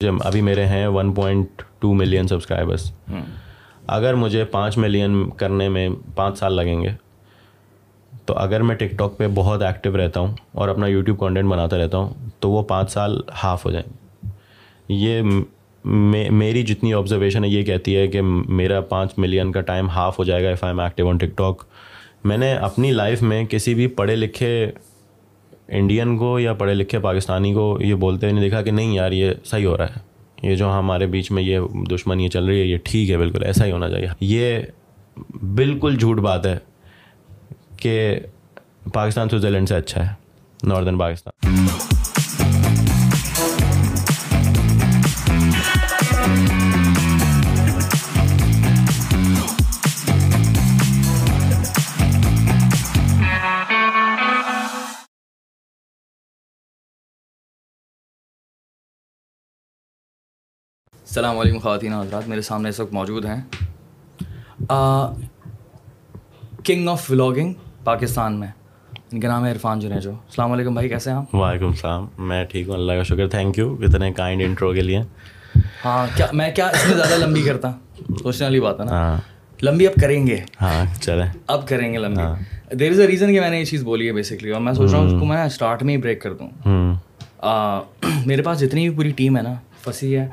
جب ابھی میرے ہیں one point two million subscribers اگر مجھے پانچ ملین کرنے میں پانچ سال لگیں گے تو اگر میں ٹک ٹاک پہ بہت ایکٹیو رہتا ہوں اور اپنا یوٹیوب کانٹینٹ بناتا رہتا ہوں تو وہ پانچ سال ہاف ہو جائیں۔ یہ میری جتنی آبزرویشن ہے یہ کہتی ہے کہ میرا پانچ ملین کا ٹائم ہاف ہو جائے گا if I am active on TikTok میں نے اپنی لائف میں کسی بھی پڑھے لکھے انڈین کو یا پڑھے لکھے پاکستانی کو یہ بولتے ہوئے نہیں دیکھا کہ نہیں یار یہ صحیح ہو رہا ہے۔ یہ جو ہمارے بیچ میں یہ دشمنی یہ چل رہی ہے، یہ ٹھیک ہے، بالکل ایسا ہی ہونا چاہیے۔ یہ بالکل جھوٹ بات ہے کہ پاکستان سوئٹزرلینڈ سے اچھا ہے، ناردرن پاکستان۔ السلام علیکم خواتین حضرات میرے سامنے اس وقت موجود ہیں۔ کنگ آف ولاگنگ پاکستان میں۔ ان کا نام ہے عرفان جنیجو۔ السلام علیکم بھائی کیسے ہیں آپ؟ وعلیکم السلام میں ٹھیک ہوں اللہ کا شکر تھینک یو اتنے کائنڈ انٹرو کے لیے۔ ہاں کیا میں کیا اس میں زیادہ لمبی کرتا؟ سوچنے والی بات ہے نا۔ لمبی اب کریں گے۔ ہاں چلیں۔ اب کریں گے لمبی۔ دیر از اے ریزن کہ میں نے یہ چیز بولی ہے بیسکلی اور میں سوچ رہا ہوں اس کو میں اسٹارٹ میں ہی بریک کر دوں۔ میرے پاس جتنی بھی پوری ٹیم ہے نا پھنسی ہے۔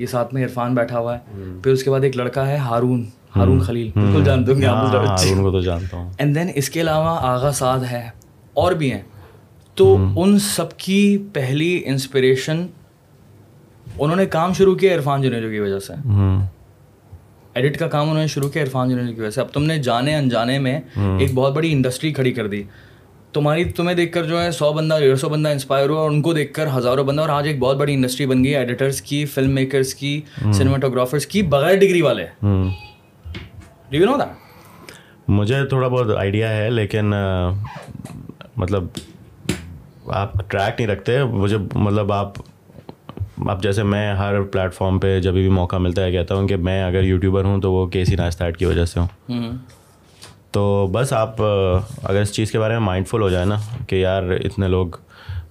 یہ ساتھ میں عرفان بیٹھا ہوا ہے۔ پھر اس کے بعد ایک لڑکا ہے ہارون۔ ہارون خلیل۔ بالکل جانتے ہوں گے ہارون کو تو جانتا ہوں۔ اینڈ دین اس کے علاوہ آغا سعد ہے اور بھی ہیں۔ تو ان سب کی پہلی انسپریشن انہوں نے کام شروع کیا عرفان جنیجو کی وجہ سے۔ ایڈٹ کا کام انہوں نے شروع کیا عرفان جنیجو کی وجہ سے۔ اب تم نے جانے انجانے میں ایک بہت بڑی انڈسٹری کھڑی کر دی۔ تمہاری تمہیں دیکھ کر جو ہے سو بندہ ڈیڑھ سو بندہ انسپائر ہوا اور ان کو دیکھ کر ہزاروں بندہ اور آج ایک بہت بڑی انڈسٹری بن گئی ایڈیٹرس کی فلم میکرس کی سنیماٹوگرافرس کی بغیر ڈگری والے۔ نو مجھے تھوڑا بہت آئیڈیا ہے لیکن مطلب آپ ٹریک نہیں رکھتے۔ مجھے مطلب آپ اب جیسے میں ہر پلیٹ فارم پہ جب بھی موقع ملتا ہے کہتا ہوں کہ میں اگر یوٹیوبر ہوں تو وہ کے سی ناستاٹ کی وجہ سے ہوں۔ تو بس آپ اگر اس چیز کے بارے میں مائنڈ فل ہو جائے نا، کہ یار اتنے لوگ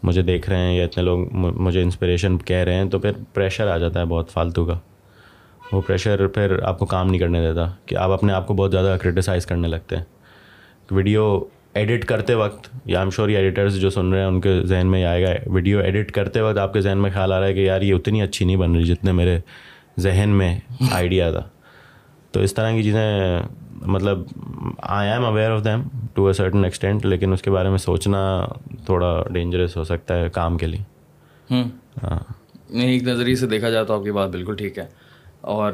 مجھے دیکھ رہے ہیں یا اتنے لوگ مجھے انسپریشن کہہ رہے ہیں، تو پھر پریشر آ جاتا ہے بہت فالتو کا۔ وہ پریشر پھر آپ کو کام نہیں کرنے دیتا، کہ آپ اپنے آپ کو بہت زیادہ کرٹیسائز کرنے لگتے ہیں۔ ویڈیو ایڈٹ کرتے وقت، یا ایم شور ایڈیٹرس جو سن رہے ہیں، ان کے ذہن میں آئے گا، ویڈیو ایڈٹ کرتے وقت آپ کے ذہن میں خیال آ رہا ہے کہ یار یہ اتنی اچھی نہیں بن رہی جتنے میرے ذہن میں آئیڈیا تھا۔ تو اس طرح کی چیزیں مطلب I am aware of them to a certain extent لیکن اس کے بارے میں سوچنا تھوڑا ڈینجرس ہو سکتا ہے کام کے لیے. ہاں. نہیں ایک نظریے سے دیکھا جائے تو آپ کی بات بالکل ٹھیک ہے. اور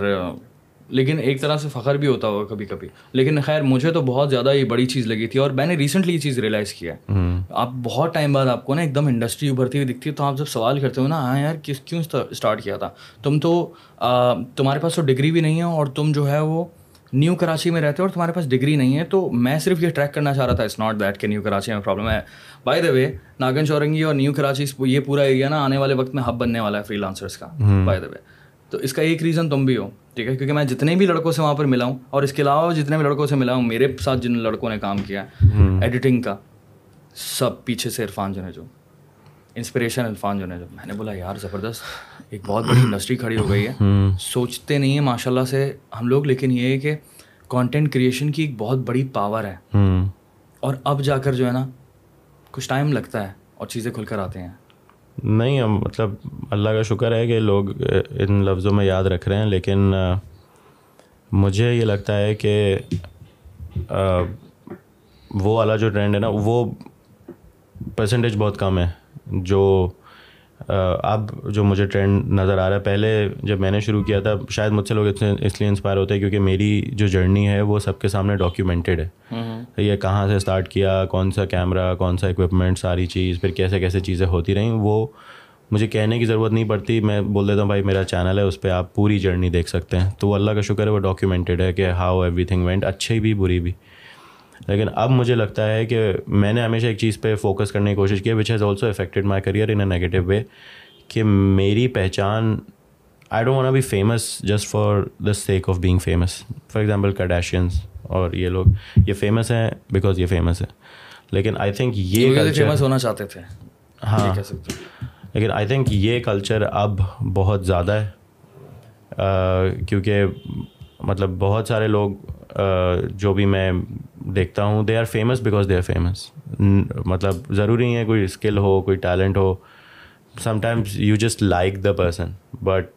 لیکن ایک طرح سے فخر بھی ہوتا ہوگا کبھی کبھی. لیکن خیر مجھے تو بہت زیادہ یہ بڑی چیز لگی تھی اور میں نے ریسنٹلی یہ چیز ریئلائز کیا ہے. آپ بہت ٹائم بعد آپ کو نا ایک دم انڈسٹری ابھرتی ہوئی دکھتی ہے تو آپ جب سوال کرتے ہو نا ہاں یار کس کیوں اسٹارٹ کیا تھا? تم تو تمہارے پاس تو ڈگری بھی نہیں ہے اور تم جو ہے وہ نیو کراچی میں رہتے ہو اور تمہارے پاس ڈگری نہیں ہے تو میں صرف یہ ٹریک کرنا چاہ رہا تھا اٹس ناٹ دیٹ کہ نیو کراچی میں پرابلم ہے۔ بائی دا وے ناگن چورنگی اور نیو کراچی یہ پورا ایریا نا آنے والے وقت میں ہب بننے والا ہے فری لانسرس کا بائی دا وے تو اس کا ایک ریزن تم بھی ہو ٹھیک ہے؟ کیونکہ میں جتنے بھی لڑکوں سے وہاں پر ملا ہوں اور اس کے علاوہ جتنے بھی لڑکوں سے ملا ہوں میرے ساتھ جن لڑکوں نے کام کیا ایڈیٹنگ کا سب پیچھے سے عرفان جو ہے جو انسپریشن عرفان جو ہے جو میں نے بولا یار زبردست۔ ایک بہت بڑی انڈسٹری کھڑی ہو گئی ہے۔ سوچتے نہیں ہیں ماشاء اللہ سے ہم لوگ لیکن یہ ہے کہ کانٹینٹ کریشن کی ایک بہت بڑی پاور ہے۔ اور اب جا کر جو ہے نا کچھ ٹائم لگتا ہے اور چیزیں کھل کر آتے ہیں۔ نہیں مطلب اللہ کا شکر ہے کہ لوگ ان لفظوں میں یاد رکھ رہے ہیں لیکن مجھے یہ لگتا ہے کہ وہ والا جو ٹرینڈ ہے نا وہ پرسنٹیج بہت کم ہے۔ جو اب جو مجھے ٹرینڈ نظر آ رہا ہے پہلے جب میں نے شروع کیا تھا شاید مجھ سے لوگ اتنے اس لیے انسپائر ہوتے ہیں کیونکہ میری جو جرنی ہے وہ سب کے سامنے ڈاکیومنٹیڈ ہے۔ یہ کہاں سے اسٹارٹ کیا کون سا کیمرہ کون سا اکوپمنٹ ساری چیز پھر کیسے کیسے چیزیں ہوتی رہیں وہ مجھے کہنے کی ضرورت نہیں پڑتی۔ میں بول دیتا ہوں بھائی میرا چینل ہے اس پہ آپ پوری جرنی دیکھ سکتے ہیں۔ تو وہ اللہ کا شکر ہے وہ ڈاکیومنٹیڈ ہے کہ ہاؤ ایوری تھنگ وینٹ اچھی بھی بری بھی۔ لیکن اب مجھے لگتا ہے کہ میں نے ہمیشہ ایک چیز پہ فوکس کرنے کی کوشش کی which has also affected my career in a negative way کہ میری پہچان I don't want be famous just for the sake of being famous for example کڈیشینس اور یہ لوگ یہ فیمس ہیں بیکاز یہ فیمس ہے لیکن آئی تھنک یہ فیمس ہونا چاہتے تھے۔ ہاں۔ لیکن آئی تھنک یہ کلچر اب بہت زیادہ ہے کیونکہ مطلب بہت سارے لوگ جو بھی میں دیکھتا ہوں they are famous because they are famous مطلب ضروری نہیں ہے کوئی اسکل ہو، کوئی talent who. Some times you just like the person but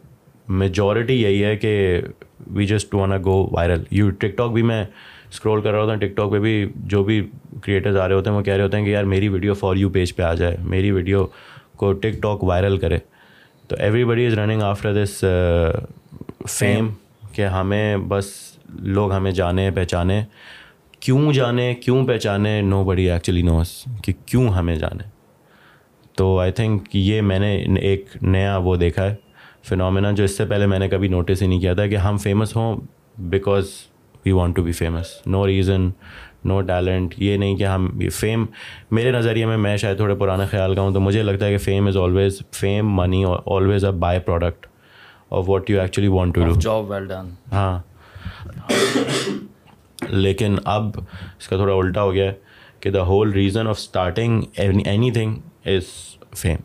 majority یہی ہے کہ we just wanna go viral you TikTok بھی میں اسکرول کر رہا ہوتا ہوں ٹک ٹاک پہ بھی جو بھی کریٹرز آ رہے ہوتے ہیں، وہ کہہ رہے ہوتے ہیں کہ یار میری ویڈیو فار یو پیج پہ آ جائے، میری ویڈیو کو ٹک ٹاک وائرل کرے۔ تو everybody is running after this fame کہ ہمیں بس لوگ ہمیں جانے، پہچانے۔ کیوں جانے، کیوں پہچانے؟ نو بڑی ایکچولی نوز کہ کیوں ہمیں جانے۔ تو آئی تھنک یہ میں نے ایک نیا وہ دیکھا ہے۔ فنومینا جو اس سے پہلے میں نے کبھی نوٹس ہی نہیں کیا تھا کہ ہم فیمس ہوں because we want to be famous no reason no talent یہ نہیں کہ ہم فیم میرے نظریے میں میں شاید تھوڑے پرانا خیال کا ہوں تو مجھے لگتا ہے کہ fame is always fame money always a byproduct of what you actually want to do job well done ہاں۔ لیکن اب اس کا تھوڑا الٹا ہو گیا ہے کہ the whole reason of starting anything is fame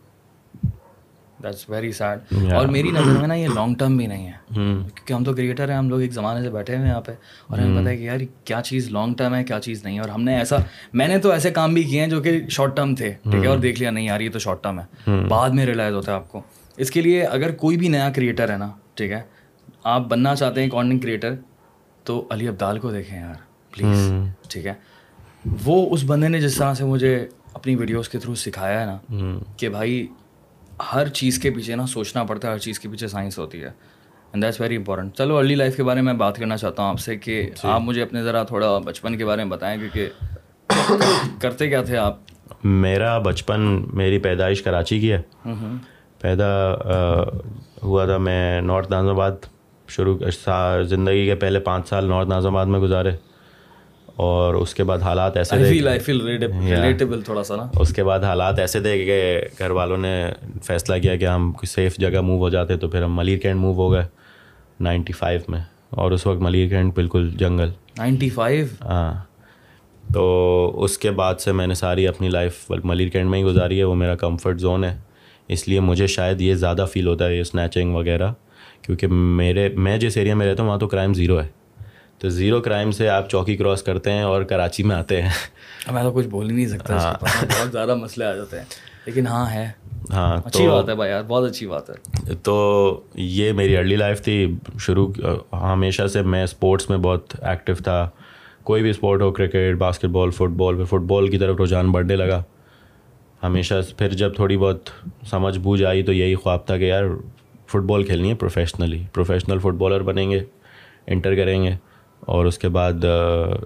that's very sad اور میری نظر میں نا یہ لانگ ٹرم بھی نہیں ہے۔ کیونکہ ہم تو کرکٹر ہیں ہم لوگ ایک زمانے سے بیٹھے ہوئے ہیں یہاں پہ۔ اور ہمیں پتہ ہے کہ یار کیا چیز لانگ ٹرم ہے کیا چیز نہیں ہے۔ اور ہم نے ایسا میں نے تو ایسے کام بھی کیے ہیں جو کہ شارٹ ٹرم تھے۔ ٹھیک ہے؟ اور دیکھ لیا نہیں یار یہ تو شارٹ ٹرم ہے۔ بعد میں ریلائز ہوتا ہے آپ کو۔ اس کے لیے اگر کوئی بھی نیا کریٹر ہے نا ٹھیک ہے؟ آپ بننا چاہتے ہیں کانٹینٹ کریٹر تو علی عبدال کو دیکھیں یار پلیز ٹھیک ہے؟ وہ اس بندے نے جس طرح سے مجھے اپنی ویڈیوز کے تھرو سکھایا ہے نا کہ بھائی ہر چیز کے پیچھے نا سوچنا پڑتا ہے ہر چیز کے پیچھے سائنس ہوتی ہے۔ اینڈ دیٹس ویری امپورٹنٹ چلو ارلی لائف کے بارے میں بات کرنا چاہتا ہوں آپ سے کہ آپ مجھے اپنے ذرا تھوڑا بچپن کے بارے میں بتائیں کیونکہ کرتے کیا تھے آپ؟ میرا بچپن میری پیدائش کراچی کی ہے۔ پیدا ہوا تھا میں نارتھ نازم آباد شروع زندگی کے پہلے پانچ سال نارتھ نازم آباد میں گزارے۔ اور اس کے بعد حالات ایسے تھوڑا سا نا۔ اس کے بعد حالات ایسے تھے کہ گھر والوں نے فیصلہ کیا کہ ہم کوئی سیف جگہ موو ہو جاتے تو پھر ہم ملیر کینٹ موو ہو گئے نائنٹی فائیو میں۔ اور اس وقت ملیر کینٹ بالکل جنگل۔ Ninety five? ہاں۔ تو اس کے بعد سے میں نے ساری اپنی لائف ملیر کینٹ میں ہی گزاری ہے وہ میرا کمفرٹ زون ہے۔ اس لیے مجھے شاید یہ زیادہ فیل ہوتا ہے یہ اسنیچنگ وغیرہ کیونکہ میرے میں جس ایریا میں رہتا ہوں وہاں تو کرائم زیرو ہے۔ تو زیرو کرائم سے آپ چوکی کراس کرتے ہیں اور کراچی میں آتے ہیں۔ میں تو کچھ بول ہی نہیں سکتا ہاں۔ بہت زیادہ مسئلے آ جاتے ہیں۔ لیکن ہاں ہے۔ ہاں اچھی بات ہے بھائی یار بہت اچھی بات ہے۔ تو یہ میری ارلی لائف تھی۔ شروع ہمیشہ سے میں اسپورٹس میں بہت ایکٹیو تھا۔ کوئی بھی اسپورٹ ہو cricket basketball football پھر فٹ بال کی طرف رجحان بڑھنے لگا۔ ہمیشہ پھر جب تھوڑی بہت سمجھ بوجھ آئی تو یہی خواب تھا کہ یار فٹ بال کھیلنی ہے پروفیشنلی پروفیشنل فٹ بالر بنیں گے انٹر کریں گے اور اس کے بعد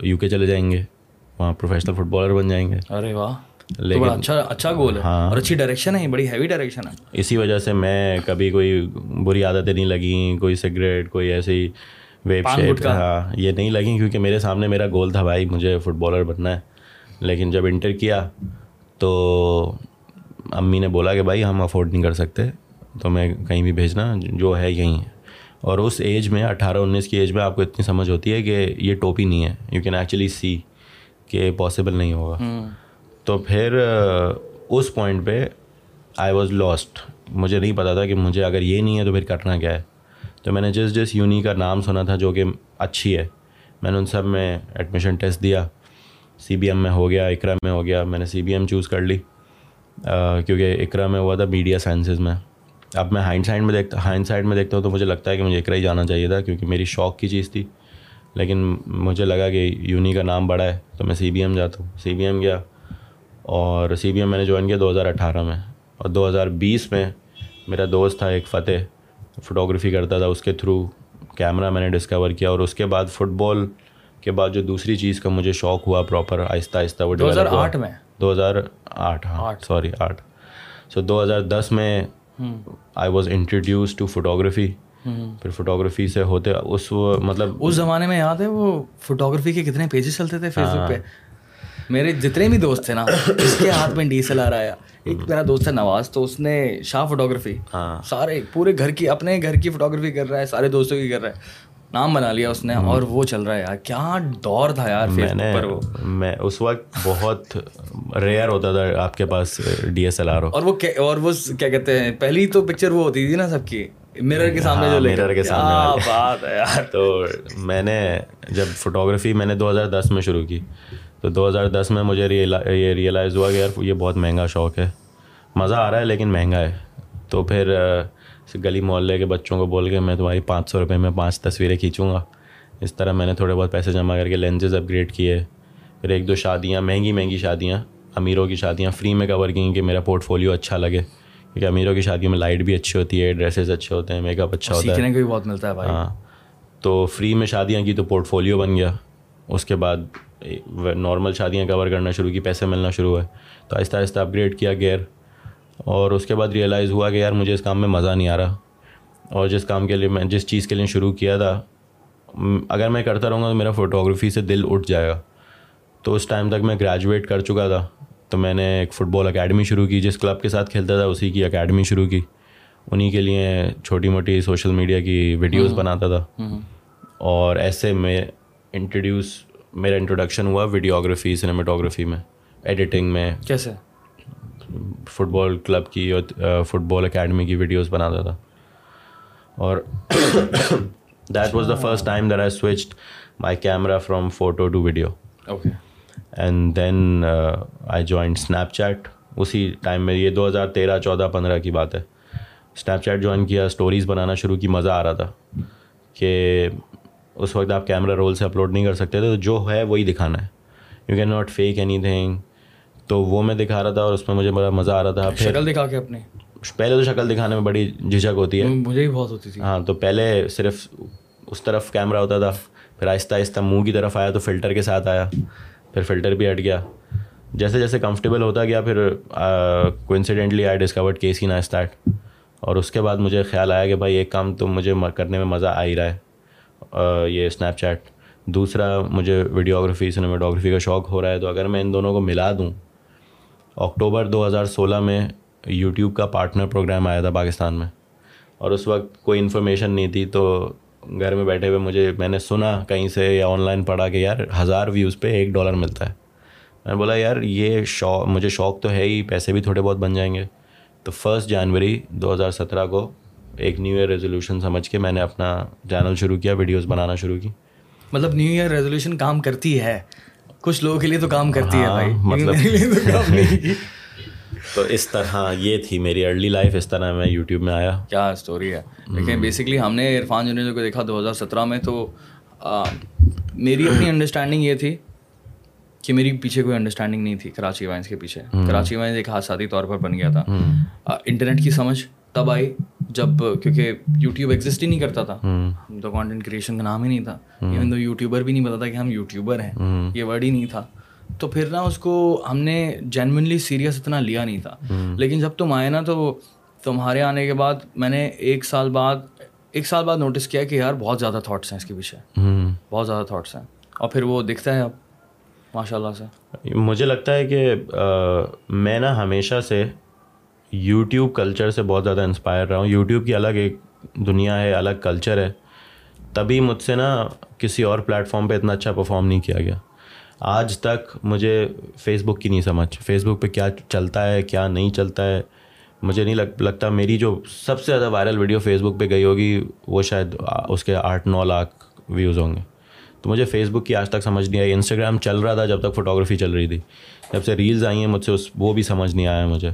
یو کے چلے جائیں گے وہاں پروفیشنل فٹ بالر بن جائیں گے۔ ارے واہ لیکن اچھا اچھا گول ہے ہاں۔ اور اچھی ڈائریکشن ہے بڑی ہیوی ڈائریکشن ہے۔ اسی وجہ سے میں کبھی کوئی بری عادتیں نہیں لگیں کوئی سگریٹ کوئی ایسی ویب شیپ ہاں یہ نہیں لگیں کیونکہ میرے سامنے میرا گول تھا بھائی مجھے فٹ بالر بننا ہے۔ لیکن جب انٹر کیا تو امی نے بولا کہ بھائی ہم افورڈ نہیں کر سکتے تو میں کہیں بھی بھیجنا جو ہے یہیں ہے۔ اور اس ایج میں اٹھارہ انیس کی ایج میں آپ کو اتنی سمجھ ہوتی ہے کہ یہ ٹوپی نہیں ہے۔ یو کین ایکچولی سی کہ پاسبل نہیں ہوگا۔ تو پھر اس پوائنٹ پہ آئی واز لاسٹ مجھے نہیں پتا تھا کہ مجھے اگر یہ نہیں ہے تو پھر کرنا کیا ہے۔ تو میں نے جس جس یونی کا نام سنا تھا جو کہ اچھی ہے میں نے ان سب میں ایڈمیشن ٹیسٹ دیا۔ سی بی ایم میں ہو گیا، اکرا میں ہو گیا، میں نے سی بی ایم چوز کر لی. کیونکہ اکرا میں ہوا تھا میڈیا سائنسز میں. اب میں ہائنڈ سائڈ میں دیکھتا ہائنڈ سائڈ میں دیکھتا ہوں تو مجھے لگتا ہے کہ مجھے اکرا ہی جانا چاہیے تھا، کیونکہ میری شوق کی چیز تھی. لیکن مجھے لگا کہ یونی کا نام بڑا ہے، تو میں سی بی ایم جاتا ہوں. سی بی ایم گیا اور سی بی ایم میں نے جوائن کیا دو ہزار اٹھارہ میں. اور دو ہزار بیس میں میرا دوست تھا، ایک فتح فوٹوگرافی کرتا تھا اس کے تھرو کیمرہ میں نے ڈسکور کیا اور اس کے بعد فٹ بال کے بعد جو دوسری چیز کا مجھے شوق ہوا پراپر آہستہ آہستہ وہ دو ہزار آٹھ میں؟ دو ہزار آٹھ ہاں سوری آٹھ۔ سو دو ہزار دس میں I was introduced to photography پھر فوٹوگرافی سے ہوتے اس مطلب اس زمانے میں یاد ہے وہ فوٹوگرافی کے کتنے پیجز چلتے تھے فیس بک پہ؟ میرے جتنے بھی دوست تھے نا اس کے ہاتھ میں ڈی ایس ایل آر آیا۔ ایک میرا دوست ہے نواز تو اس نے شاہ فوٹوگرافی سارے پورے گھر کی اپنے گھر کی فوٹوگرافی کر رہا ہے سارے دوستوں کی کر رہا ہے۔ نام بنا لیا اس نے اور وہ چل رہا ہے یار۔ کیا دور تھا یار میں نے میں اس وقت بہت ریئر ہوتا تھا آپ کے پاس ڈی ایس ایل آر اور وہ اور وہ کیا کہتے ہیں پہلی تو پکچر وہ ہوتی تھی نا سب کی میرر کے سامنے جو میرر کے سامنے بات ہے یار۔ تو میں نے جب فوٹوگرافی میں نے دو ہزار دس میں شروع کی۔ تو دو ہزار دس میں مجھے یہ ریئلائز ہوا کہ یار یہ بہت مہنگا شوق ہے۔ مزہ آ رہا ہے لیکن مہنگا ہے۔ تو پھر گلی محلے کے بچوں کو بول کے میں تمہاری پانچ سو روپئے میں پانچ تصویریں کھینچوں گا۔ اس طرح میں نے تھوڑے بہت پیسے جمع کر کے لینسز اپ گریڈ کیے۔ پھر ایک دو شادیاں مہنگی مہنگی شادیاں امیروں کی شادیاں فری میں کور کی کہ میرا پورٹ فولیو اچھا لگے۔ کیونکہ امیروں کی شادیوں میں لائٹ بھی اچھی ہوتی ہے ڈریسز اچھے ہوتے ہیں میک اپ اچھا ہوتا ہے۔ بھی بہت ملتا ہے بھائی۔ ہاں۔ تو فری میں شادیاں کی تو پورٹ فولیو بن گیا۔ اس کے بعد نارمل شادیاں کور کرنا شروع کی پیسے ملنا شروع ہوئے۔ تو آہستہ آہستہ اپ گریڈ کیا گیئر۔ اور اس کے بعد ریئلائز ہوا کہ یار مجھے اس کام میں مزہ نہیں آ رہا اور جس کام کے لیے میں جس چیز کے لیے شروع کیا تھا اگر میں کرتا رہوں گا تو میرا فوٹوگرافی سے دل اٹھ جائے گا۔ تو اس ٹائم تک میں گریجویٹ کر چکا تھا۔ تو میں نے ایک فٹ بال اکیڈمی شروع کی جس کلب کے ساتھ کھیلتا تھا اسی کی اکیڈمی شروع کی۔ انہیں کے لیے چھوٹی موٹی سوشل میڈیا کی ویڈیوز بناتا تھا۔ اور ایسے میں انٹروڈیوس میرا انٹروڈکشن ہوا ویڈیوگرافی سنیمیٹوگرافی میں ایڈیٹنگ میں۔ کیسے؟ فٹ بال کلب کی اور فٹ بال اکیڈمی کی ویڈیوز بناتا تھا۔ اور that was the first time there I switched my camera from photo to video okay and then I joined Snapchat اسی ٹائم میں یہ دو ہزار تیرہ چودہ پندرہ کی بات ہے۔ اسنیپ چیٹ جوائن کیا اسٹوریز بنانا شروع کی مزہ آ رہا تھا کہ اس وقت آپ کیمرہ رول سے اپلوڈ نہیں کر سکتے تھے تو جو ہے وہی دکھانا ہے۔ You can not fake anything تو وہ میں دکھا رہا تھا اور اس میں مجھے بڑا مزہ آ رہا تھا۔ شکل دکھا کے اپنے پہلے تو شکل دکھانے میں بڑی جھجک ہوتی ہے۔ مجھے بھی بہت ہوتی تھی۔ ہاں تو پہلے صرف اس طرف کیمرہ ہوتا تھا پھر آہستہ آہستہ منہ کی طرف آیا تو فلٹر کے ساتھ آیا پھر فلٹر بھی ہٹ گیا۔ جیسے جیسے کمفرٹیبل ہوتا گیا پھر کوئنسیڈنٹلی آئی ڈسکورڈ کے سی نا اسٹارٹ اور اس کے بعد مجھے خیال آیا کہ بھائی ایک کام تو مجھے کرنے میں مزہ آ ہی رہا ہے۔ یہ اسنیپ چیٹ دوسرا مجھے ویڈیوگرافی سنیمیٹوگرافی کا شوق ہو رہا ہے تو اگر میں ان دونوں کو ملا دوں اکتوبر دو ہزار سولہ میں یوٹیوب کا پارٹنر پروگرام آیا تھا پاکستان میں اور اس وقت کوئی انفارمیشن نہیں تھی تو گھر میں بیٹھے ہوئے مجھے میں نے سنا کہیں سے یا آن لائن پڑھا کہ یار ہزار ویوز پہ ایک ڈالر ملتا ہے۔ میں نے بولا یار یہ شوق، مجھے شوق تو ہے ہی، پیسے بھی تھوڑے بہت بن جائیں گے۔ تو فسٹ جنوری دو ہزار سترہ کو ایک نیو ایئر ریزولیوشن سمجھ کے میں نے اپنا چینل شروع کیا ویڈیوز بنانا شروع کی۔ مطلب نیو ایئر ریزولیوشن کام کرتی ہے۔ کچھ لوگوں کے لیے تو کام کرتی ہے ہاں، بھائی۔ مطلب۔ تو اس طرح یہ تھی میری ارلی لائف اس طرح میں یوٹیوب میں آیا۔ کیا اسٹوری ہے۔ لیکن بیسکلی ہم نے عرفان جنیجو کو دیکھا دو ہزار سترہ میں تو میری اپنی انڈرسٹینڈنگ یہ تھی کہ میری پیچھے کوئی انڈرسٹینڈنگ نہیں تھی کراچی وائنس کے پیچھے۔ کراچی وائنس ایک حادثاتی طور پر بن گیا تھا۔ انٹرنیٹ کی سمجھ۔ تب آئی۔ جب کیونکہ یوٹیوب ایگزسٹ ہی نہیں کرتا تھا۔ تو کانٹینٹ کریشن کا نام ہی نہیں تھا۔ ایون تو یوٹیوبر بھی نہیں پتا تھا کہ ہم یوٹیوبر ہیں۔ یہ ورڈ ہی نہیں تھا۔ تو پھر نا اس کو ہم نے جینونلی سیریس اتنا لیا نہیں تھا۔ لیکن جب تم آئے نا تو تمہارے آنے کے بعد میں نے ایک سال بعد ایک سال بعد نوٹس کیا کہ یار بہت زیادہ تھاٹس ہیں اس کے پیچھے۔ بہت زیادہ تھاٹس ہیں۔ اور پھر وہ دکھتا ہے اب۔ ماشاء اللہ سے۔ مجھے لگتا ہے کہ میں نا ہمیشہ سے یوٹیوب کلچر سے بہت زیادہ انسپائر رہا ہوں۔ یوٹیوب کی الگ ایک دنیا ہے، الگ کلچر ہے۔ تبھی مجھ سے نا کسی اور پلیٹفارم پہ اتنا اچھا پرفارم نہیں کیا گیا۔ آج تک مجھے فیس بک کی نہیں سمجھ۔ فیس بک پہ کیا چلتا ہے، کیا نہیں چلتا ہے۔ مجھے نہیں لگ، لگتا میری جو سب سے زیادہ وائرل ویڈیو فیس بک پہ گئی ہوگی، وہ شاید اس کے آٹھ نو لاکھ ویوز ہوں گے۔ تو مجھے فیس بک کی آج تک سمجھ نہیں آئی۔ انسٹاگرام چل رہا تھا جب تک فوٹوگرافی چل رہی تھی۔ جب سے ریلز آئی ہیں، مجھ سے اس وہ بھی سمجھ نہیں آیا مجھے۔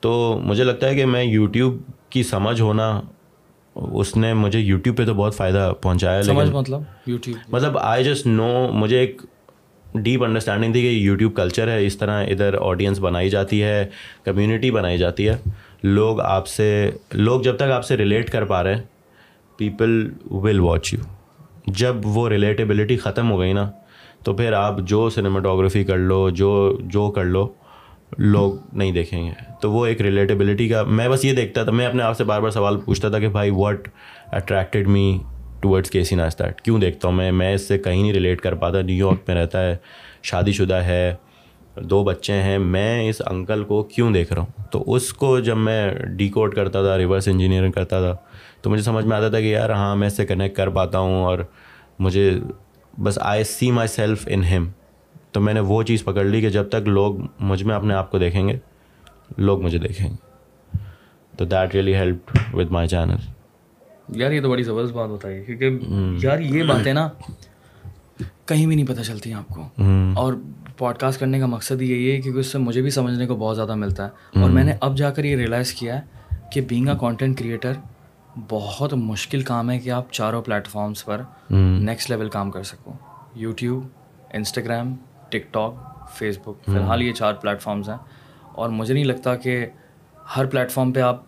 تو مجھے لگتا ہے کہ میں یوٹیوب کی سمجھ ہونا اس نے مجھے یوٹیوب پہ تو بہت فائدہ پہنچایا لیکن مطلب یوٹیوب مطلب آئی جسٹ نو مجھے ایک ڈیپ انڈرسٹینڈنگ تھی کہ یوٹیوب کلچر ہے اس طرح ادھر آڈینس بنائی جاتی ہے کمیونٹی بنائی جاتی ہے۔ لوگ آپ سے لوگ جب تک آپ سے ریلیٹ کر پا رہے ہیں پیپل ول واچ یو جب وہ ریلیٹیبلٹی ختم ہو گئی نا تو پھر آپ جو سنیماٹوگرافی کر لو جو جو کر لو لوگ نہیں دیکھیں گے۔ تو وہ ایک ریلیٹیبلٹی کا میں بس یہ دیکھتا تھا، میں اپنے آپ سے بار بار سوال پوچھتا تھا کہ بھائی واٹ اٹریکٹیڈ می ٹورڈس کے سی ناسٹارٹ کیوں دیکھتا ہوں میں؟ میں اس سے کہیں نہیں ریلیٹ کر پاتا۔ نیو یارک میں رہتا ہے، شادی شدہ ہے، دو بچے ہیں۔ میں اس انکل کو کیوں دیکھ رہا ہوں؟ تو اس کو جب میں ڈی کوڈ کرتا تھا ریورس انجینئرنگ کرتا تھا، تو مجھے سمجھ میں آتا تھا کہ یار ہاں میں اس سے کنیکٹ کر پاتا ہوں اور مجھے بس آئی سی مائی سیلف ان ہم تو میں نے وہ چیز پکڑ لی کہ جب تک لوگ مجھ میں اپنے آپ کو دیکھیں گے لوگ مجھے دیکھیں گے۔ تو that really help with my channel یار یہ تو بڑی زبردست بات بتائی کیونکہ یار یہ باتیں نا کہیں بھی نہیں پتہ چلتی آپ کو۔ اور پوڈ کاسٹ کرنے کا مقصد یہی ہے کیونکہ اس سے مجھے بھی سمجھنے کو بہت زیادہ ملتا ہے۔ اور میں نے اب جا کر یہ ریئلائز کیا ہے کہ بینگ اے کانٹینٹ کریٹر بہت مشکل کام ہے کہ آپ چاروں پلیٹفارمس پر نیکسٹ لیول کام کر سکو۔ YouTube Instagram TikTok Facebook فی الحال یہ چار پلیٹفارمس ہیں۔ اور مجھے نہیں لگتا کہ ہر پلیٹفارم پہ آپ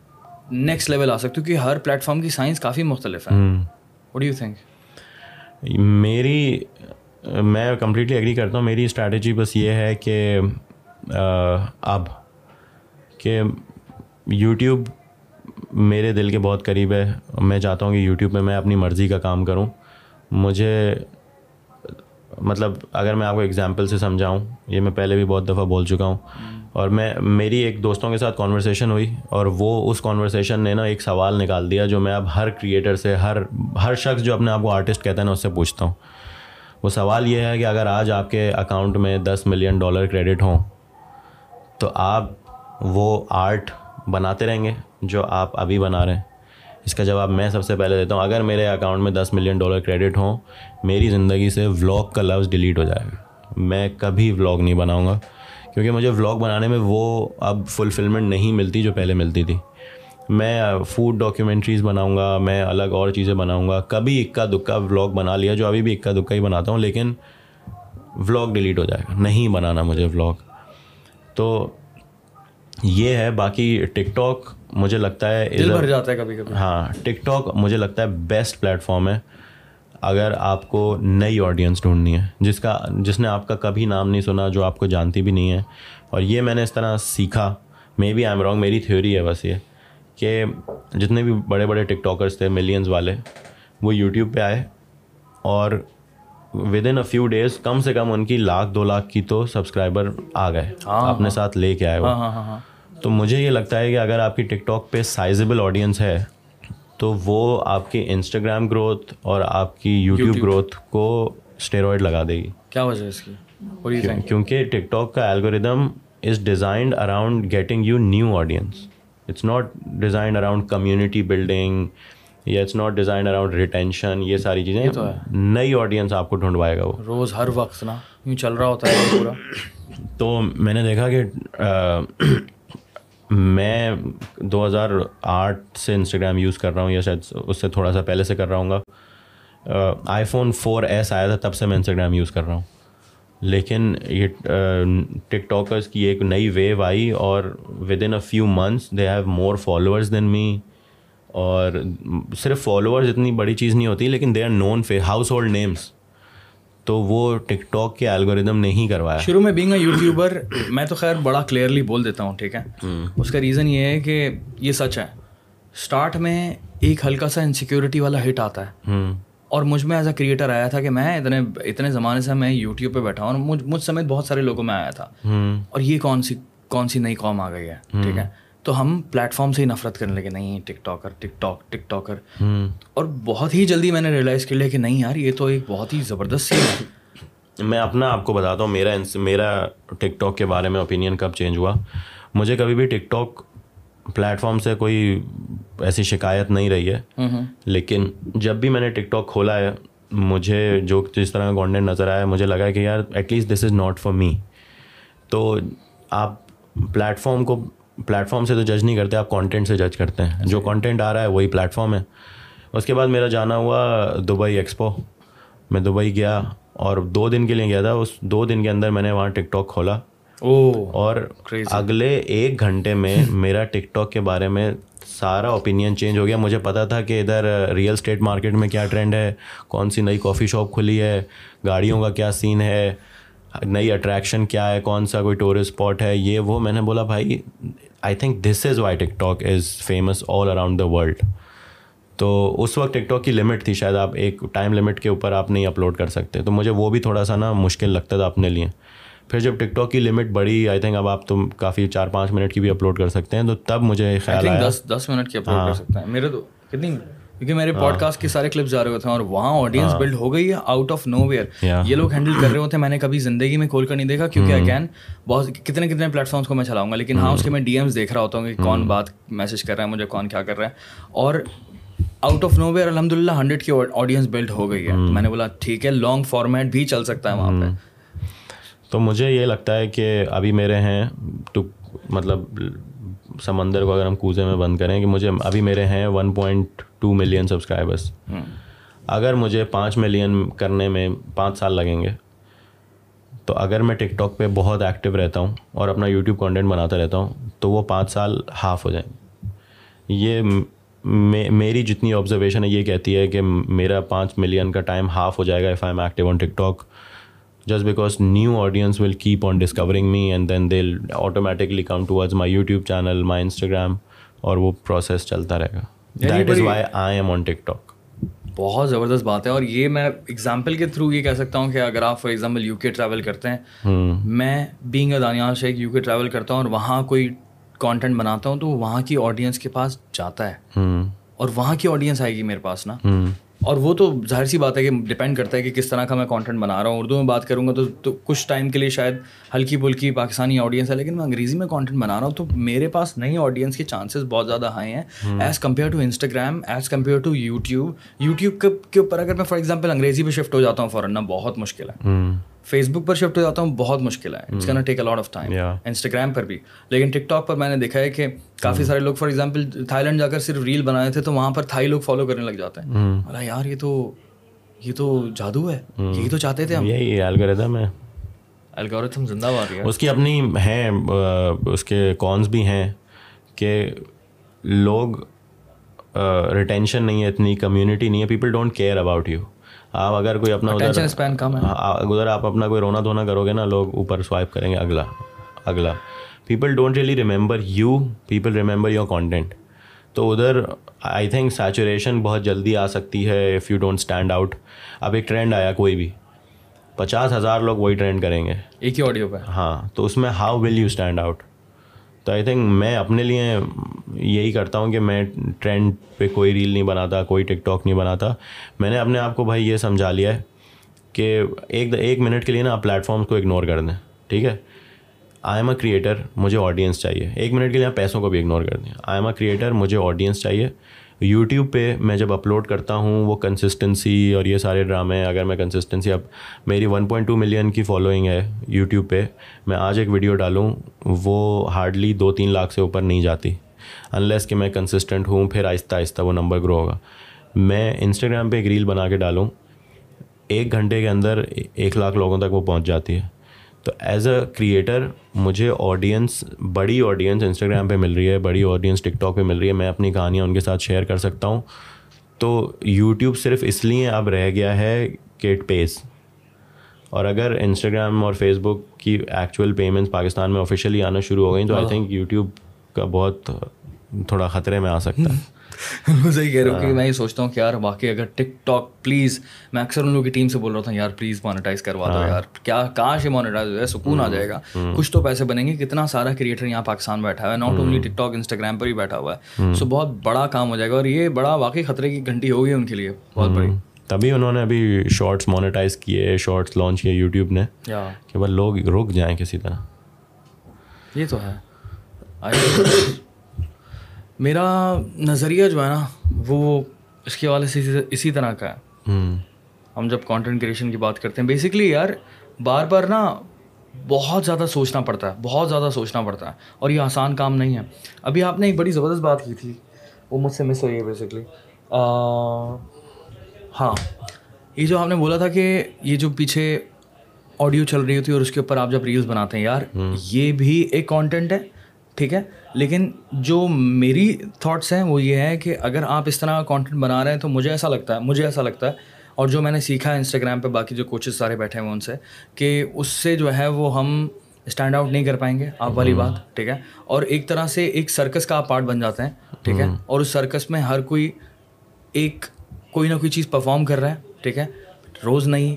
نیکسٹ لیول آ سکتے ہو کیونکہ ہر پلیٹفارم کی سائنس کافی مختلف ہے۔ وٹ یو تھنک میری میں کمپلیٹلی ایگری کرتا ہوں۔ میری اسٹریٹجی بس یہ ہے کہ اب کہ یوٹیوب میرے دل کے بہت قریب ہے۔ میں چاہتا ہوں کہ یوٹیوب پہ میں اپنی مرضی کا کام کروں۔ مجھے مطلب اگر میں آپ کو اگزامپل سے سمجھاؤں، یہ میں پہلے بھی بہت دفعہ بول چکا ہوں۔ اور میں، میری ایک دوستوں کے ساتھ کانورسیشن ہوئی اور وہ اس کانورسیشن نے نا ایک سوال نکال دیا جو میں اب ہر کریٹر سے، ہر ہر شخص جو اپنے آپ کو آرٹسٹ کہتا ہے نا، اس سے پوچھتا ہوں۔ وہ سوال یہ ہے کہ اگر آج آپ کے اکاؤنٹ میں دس ملین ڈالر کریڈٹ ہوں، تو آپ وہ آرٹ بناتے رہیں گے جو آپ ابھی بنا رہے ہیں؟ اس کا جواب میں سب سے پہلے دیتا ہوں۔ اگر میرے اکاؤنٹ میں دس ملین ڈالر کریڈٹ ہوں میری زندگی سے ولاگ کا لفظ ڈیلیٹ ہو جائے۔ گا میں کبھی ولاگ نہیں بناؤں گا۔ کیونکہ مجھے ولاگ بنانے میں وہ اب فلفلمنٹ نہیں ملتی جو پہلے ملتی تھی۔ میں فوڈ ڈاکیومنٹریز بناؤں گا میں الگ اور چیزیں بناؤں گا۔ کبھی اکا دکا ولاگ بنا لیا جو ابھی بھی اکا دکا ہی بناتا ہوں لیکن ولاگ ڈیلیٹ ہو جائے گا۔ نہیں بنانا مجھے ولاگ تو یہ ہے باقی ٹک ٹاک مجھے لگتا ہے کبھی کبھی۔ ہاں ٹک ٹاک مجھے لگتا ہے بیسٹ پلیٹ فارم ہے۔ اگر آپ کو نئی آڈینس ڈھونڈنی ہے جس کا جس نے آپ کا کبھی نام نہیں سنا جو آپ کو جانتی بھی نہیں ہے اور یہ میں نے اس طرح سیکھا maybe I am wrong میری تھیوری ہے بس یہ کہ جتنے بھی بڑے بڑے ٹک ٹاکرس تھے ملینس والے وہ یوٹیوب پہ آئے اور with in a few days کم سے کم ان کی لاکھ دو لاکھ کی تو سبسکرائبر آ گئے ہاں، اپنے ہاں۔ ساتھ لے کے آئے وہ ہاں تو مجھے یہ لگتا ہے کہ اگر آپ کی ٹک ٹاک پہ سائزیبل آڈینس ہے تو وہ آپ کی انسٹاگرام گروتھ اور آپ کی یوٹیوب گروتھ کو اسٹیرائڈ لگا دے گی۔ کیا وجہ ہے اس کی؟ کیونکہ ٹک ٹاک کا algorithm is designed around getting you new audience it's not designed around community building یا it's not design around retention یہ ساری چیزیں نئی آڈینس آپ کو ڈھونڈوائے گا وہ۔ روز ہر وقت نا یوں چل رہا ہوتا ہے پورا۔ تو میں نے دیکھا کہ میں دو ہزار آٹھ سے انسٹاگرام یوز کر رہا ہوں، یا شاید اس سے تھوڑا سا پہلے سے کر رہا ہوں گا۔ آئی فون فور ایس آیا تھا، تب سے میں انسٹاگرام یوز کر رہا ہوں۔ لیکن یہ ٹک ٹاکرس کی ایک نئی ویو آئی اور with in a few months they have more followers than me اور صرف فالوورز اتنی بڑی چیز نہیں ہوتی، لیکن they are known for household names تو وہ ٹک ٹاک کے الگوریدم نے ہی کروایا۔ شروع میں بینگ اے یوٹیوبر میں تو خیر بڑا کلیئرلی بول دیتا ہوں ٹھیک ہے؟ اس کا ریزن یہ ہے کہ یہ سچ ہے۔ اسٹارٹ میں ایک ہلکا سا انسیکیورٹی والا ہٹ آتا ہے۔ اور مجھ میں ایز اے کریٹر آیا تھا کہ میں اتنے اتنے زمانے سے میں یوٹیوب پہ بیٹھا ہوں اور مجھ مجھ سمیت بہت سارے لوگوں میں آیا تھا۔ اور یہ کون سی کون سی نئی قوم آ گئی ہے؟ ٹھیک ہے؟ تو ہم پلیٹ فارم سے ہی نفرت کرنے لگے نہیں TikToker TikTok TikToker. اور بہت ہی جلدی میں نے ریئلائز کر لیا کہ نہیں یار یہ تو ایک بہت ہی زبردست سی ہے۔ میں اپنا آپ کو بتاتا ہوں میرا میرا ٹک ٹاک کے بارے میں اوپینین کب چینج ہوا؟ مجھے کبھی بھی ٹک ٹاک پلیٹ فارم سے کوئی ایسی شکایت نہیں رہی ہے۔ لیکن جب بھی میں نے ٹک ٹاک کھولا ہے مجھے جو جس طرح کا کانٹینٹ نظر آیا مجھے لگا کہ یار at least this is not for me تو آپ پلیٹ فارم کو پلیٹ فارم سے تو جج نہیں کرتے آپ کانٹینٹ سے جج کرتے ہیں۔ جو کانٹینٹ آ رہا ہے وہی پلیٹ فارم ہے۔ اس کے بعد میرا جانا ہوا دبئی ایکسپو میں دبئی گیا اور دو دن کے لیے گیا تھا۔ اس دو دن کے اندر میں نے وہاں ٹک ٹاک کھولا اور اگلے ایک گھنٹے میں میرا ٹک ٹاک کے بارے میں سارا اوپینین چینج ہو گیا۔ مجھے پتا تھا کہ ادھر ریئل اسٹیٹ مارکیٹ میں کیا ٹرینڈ ہے کون سی نئی کافی شاپ کھلی ہے گاڑیوں کا کیا سین ہے نئی اٹریکشن کیا ہے کون سا کوئی ٹورسٹ اسپاٹ ہے۔ یہ وہ میں نے بولا بھائی I think this is why TikTok is famous all around the world تو اس وقت ٹک ٹاک کی لمٹ تھی شاید آپ ایک ٹائم لمٹ کے اوپر آپ نہیں اپلوڈ کر سکتے۔ تو مجھے وہ بھی تھوڑا سا نا مشکل لگتا تھا اپنے لیے۔ پھر جب ٹک ٹاک کی لمٹ بڑی آئی تھنک اب آپ تم کافی چار پانچ منٹ کی بھی اپلوڈ کر سکتے ہیں تو تب مجھے خیال آیا۔ دس دس منٹ کی اپلوڈ کر سکتے ہیں میرے تو کتنی کیونکہ میرے پوڈ کاسٹ کے سارے کلپس جا رہے ہوتے ہیں اور وہاں آڈینس بلڈ ہو گئی ہے آؤٹ آف نو ویئر یہ لوگ ہینڈل کر رہے ہوتے ہیں میں نے کبھی زندگی میں کھول کر نہیں دیکھا کیونکہ اگین بہت کتنے کتنے پلیٹ فارمس کو میں چلاؤں گا لیکن ہاں اس کے میں ڈی ایمس دیکھ رہا ہوتا ہوں کہ کون بات میسج کر رہا ہے مجھے کون کیا کر رہا ہے۔ اور آؤٹ آف نو ویئر الحمد للہ ہنڈریڈ کی آڈینس بلڈ ہو گئی ہے۔ میں نے بولا ٹھیک ہے لانگ فارمیٹ بھی چل سکتا ہے وہاں پہ۔ تو مجھے یہ لگتا ہے کہ ابھی میرے ہیں ٹو مطلب سمندر کو اگر ہم کوزے میں بند کریں کہ مجھے ابھی میرے ہیں one point two million subscribers اگر مجھے پانچ ملین کرنے میں پانچ سال لگیں گے تو اگر میں ٹک ٹاک پہ بہت ایکٹیو رہتا ہوں اور اپنا یوٹیوب کانٹینٹ بناتا رہتا ہوں تو وہ پانچ سال ہاف ہو جائیں۔ یہ میری جتنی آبزرویشن ہے یہ کہتی ہے کہ میرا پانچ ملین کا ٹائم ہاف ہو جائے گا if I am active on TikTok just because new audience will keep on discovering me and then they automatically come towards my YouTube channel my Instagram اور وہ پروسیس چلتا رہے گا۔ That is why I am on TikTok بہت زبردست بات ہے اور یہ میں اگزامپل کے تھرو یہ کہہ سکتا ہوں کہ اگر آپ for example U K travel کرتے ہیں میں being a Daniyal Sheikh you K travel کرتا ہوں اور وہاں کوئی کانٹینٹ بناتا ہوں تو وہاں کی آڈینس کے پاس جاتا ہے۔ اور وہاں کی آڈینس آئے گی میرے پاس نا۔ اور وہ تو ظاہر سی بات ہے کہ ڈپینڈ کرتا ہے کہ کس طرح کا میں کانٹینٹ بنا رہا ہوں۔ اردو میں بات کروں گا تو کچھ ٹائم کے لیے شاید ہلکی پھلکی پاکستانی آڈینس ہے لیکن میں انگریزی میں کانٹینٹ بنا رہا ہوں تو میرے پاس نئی آڈینس کے چانسز بہت زیادہ ہائی ہیں۔ As compare to Instagram as compare to YouTube YouTube کے اوپر اگر میں فار ایگزامپل انگریزی پہ شفٹ ہو جاتا ہوں فوراً بہت مشکل ہے۔ فیس بک پر شفٹ ہو جاتا ہوں بہت مشکل ہے. It's can take a lot of time Instagram پر بھی. لیکن ٹک ٹاک پر میں نے دیکھا ہے کہ کافی سارے لوگ فار ایگزامپل تھائی لینڈ جا کر صرف ریل بنائے تھے تو وہاں پر تھائی لوگ فالو کرنے لگ جاتے ہیں. بولا یار یہ تو یہ تو جادو ہے. یہی تو چاہتے تھے ہم. یہی الگوریتم ہے. الگوریتم زندہ باد اس کی اپنی ہیں اس کے کونس بھی ہیں کہ لوگ ریٹینشن نہیں ہے اتنی کمیونٹی نہیں ہے. People don't care about you آپ اگر کوئی اپنا ادھر آپ اپنا کوئی رونا دھونا کرو گے نا لوگ اوپر سوائپ کریں گے اگلا اگلا۔ People don't really remember you people remember your content تو ادھر آئی تھنک سیچوریشن بہت جلدی آ سکتی ہے if you don't stand out اب ایک ٹرینڈ آیا کوئی بھی۔ پچاس ہزار لوگ وہی ٹرینڈ کریں گے۔ ایک ہی آڈیو پہ۔ ہاں تو اس میں how will you stand out تو آئی تھنک میں اپنے لیے یہی کرتا ہوں کہ میں ٹرینڈ پہ کوئی ریل نہیں بناتا، کوئی ٹک ٹاک نہیں بناتا۔ میں نے اپنے آپ کو بھائی یہ سمجھا لیا ہے کہ ایک ایک منٹ کے لیے نا آپ پلیٹ فارمس کو اگنور کر دیں، ٹھیک ہے؟ آئی ایم اے کریٹر مجھے آڈینس چاہیے۔ ایک منٹ کے لیے آپ پیسوں کو بھی اگنور کر دیں۔ آئی ایم اے کریٹر مجھے آڈینس چاہیے۔ یوٹیوب پہ میں جب اپلوڈ کرتا ہوں وہ کنسسٹنسی اور یہ سارے ڈرامے اگر میں کنسسٹنسی اب میری ون پوائنٹ ٹو ملین کی فالوئنگ ہے یوٹیوب پہ، میں آج ایک ویڈیو ڈالوں، وہ ہارڈلی دو تین لاکھ سے اوپر نہیں جاتی انلیس کہ میں کنسسٹنٹ ہوں، پھر آہستہ آہستہ وہ نمبر گرو ہوگا۔ میں انسٹاگرام پہ ایک ریل بنا کے ڈالوں، ایک گھنٹے کے اندر ایک لاکھ لوگوں تک وہ پہنچ جاتی ہے۔ تو ایز اے کریٹر مجھے آڈینس بڑی آڈینس انسٹاگرام پہ مل رہی ہے بڑی آڈینس ٹک ٹاک پہ مل رہی ہے۔ میں اپنی کہانیاں ان کے ساتھ شیئر کر سکتا ہوں۔ تو یوٹیوب صرف اس لیے اب رہ گیا ہے کہ اٹ پیس اور اگر انسٹاگرام اور فیس بک کی ایکچوئل پیمنٹس پاکستان میں آفیشیلی آنا شروع ہو گئیں تو آئی تھنک یوٹیوب کا بہت تھوڑا خطرے میں آ سکتا ہے۔ صحیح کہہ رہا ہوں کہ میں یہ سوچتا ہوں کہ یار واقعی اگر ٹک ٹاک پلیز میں اکثر ان لوگوں کی ٹیم سے بول رہا تھا یار پلیز مانیٹائز کروا دو یار کیا کاش یہ مانیٹائز ہو جائے سکون آ جائے گا۔ کچھ تو پیسے بنیں گے کتنا سارا کریٹر یہاں پاکستان بیٹھا ہے not only TikTok Instagram پر ہی بیٹھا ہوا ہے۔ سو بہت بڑا کام ہو جائے گا اور یہ بڑا واقعی خطرے کی گھنٹی ہوگی ان کے لیے بہت بڑی۔ تبھی انہوں نے ابھی شارٹس مانیٹائز کیے شارٹس لانچ کیے یوٹیوب نے کہ بس لوگ رک جائیں کسی طرح۔ یہ تو ہے۔ میرا نظریہ جو ہے نا وہ اس کے حوالے سے اسی طرح کا ہے۔ ہم جب کانٹینٹ کریشن کی بات کرتے ہیں بیسکلی یار بار بار نا بہت زیادہ سوچنا پڑتا ہے بہت زیادہ سوچنا پڑتا ہے اور یہ آسان کام نہیں ہے۔ ابھی آپ نے ایک بڑی زبردست بات کی تھی وہ مجھ سے مس ہوئی ہے بیسکلی ہاں۔ یہ جو آپ نے بولا تھا کہ یہ جو پیچھے آڈیو چل رہی ہوتی ہے اور اس کے اوپر آپ جب ریلس بناتے ہیں یار یہ بھی ایک کانٹینٹ ہے ٹھیک ہے؟ لیکن جو میری تھاٹس ہیں وہ یہ ہے کہ اگر آپ اس طرح کا کانٹینٹ بنا رہے ہیں تو مجھے ایسا لگتا ہے مجھے ایسا لگتا ہے۔ اور جو میں نے سیکھا ہے انسٹاگرام پہ باقی جو کوچز سارے بیٹھے ہوئے ان سے کہ اس سے جو ہے وہ ہم اسٹینڈ آؤٹ نہیں کر پائیں گے۔ آپ والی بات ٹھیک ہے؟ اور ایک طرح سے ایک سرکس کا آپ پارٹ بن جاتے ہیں ٹھیک ہے؟ اور اس سرکس میں ہر کوئی ایک کوئی نہ کوئی چیز پرفارم کر رہا ہے ٹھیک ہے؟ روز نہیں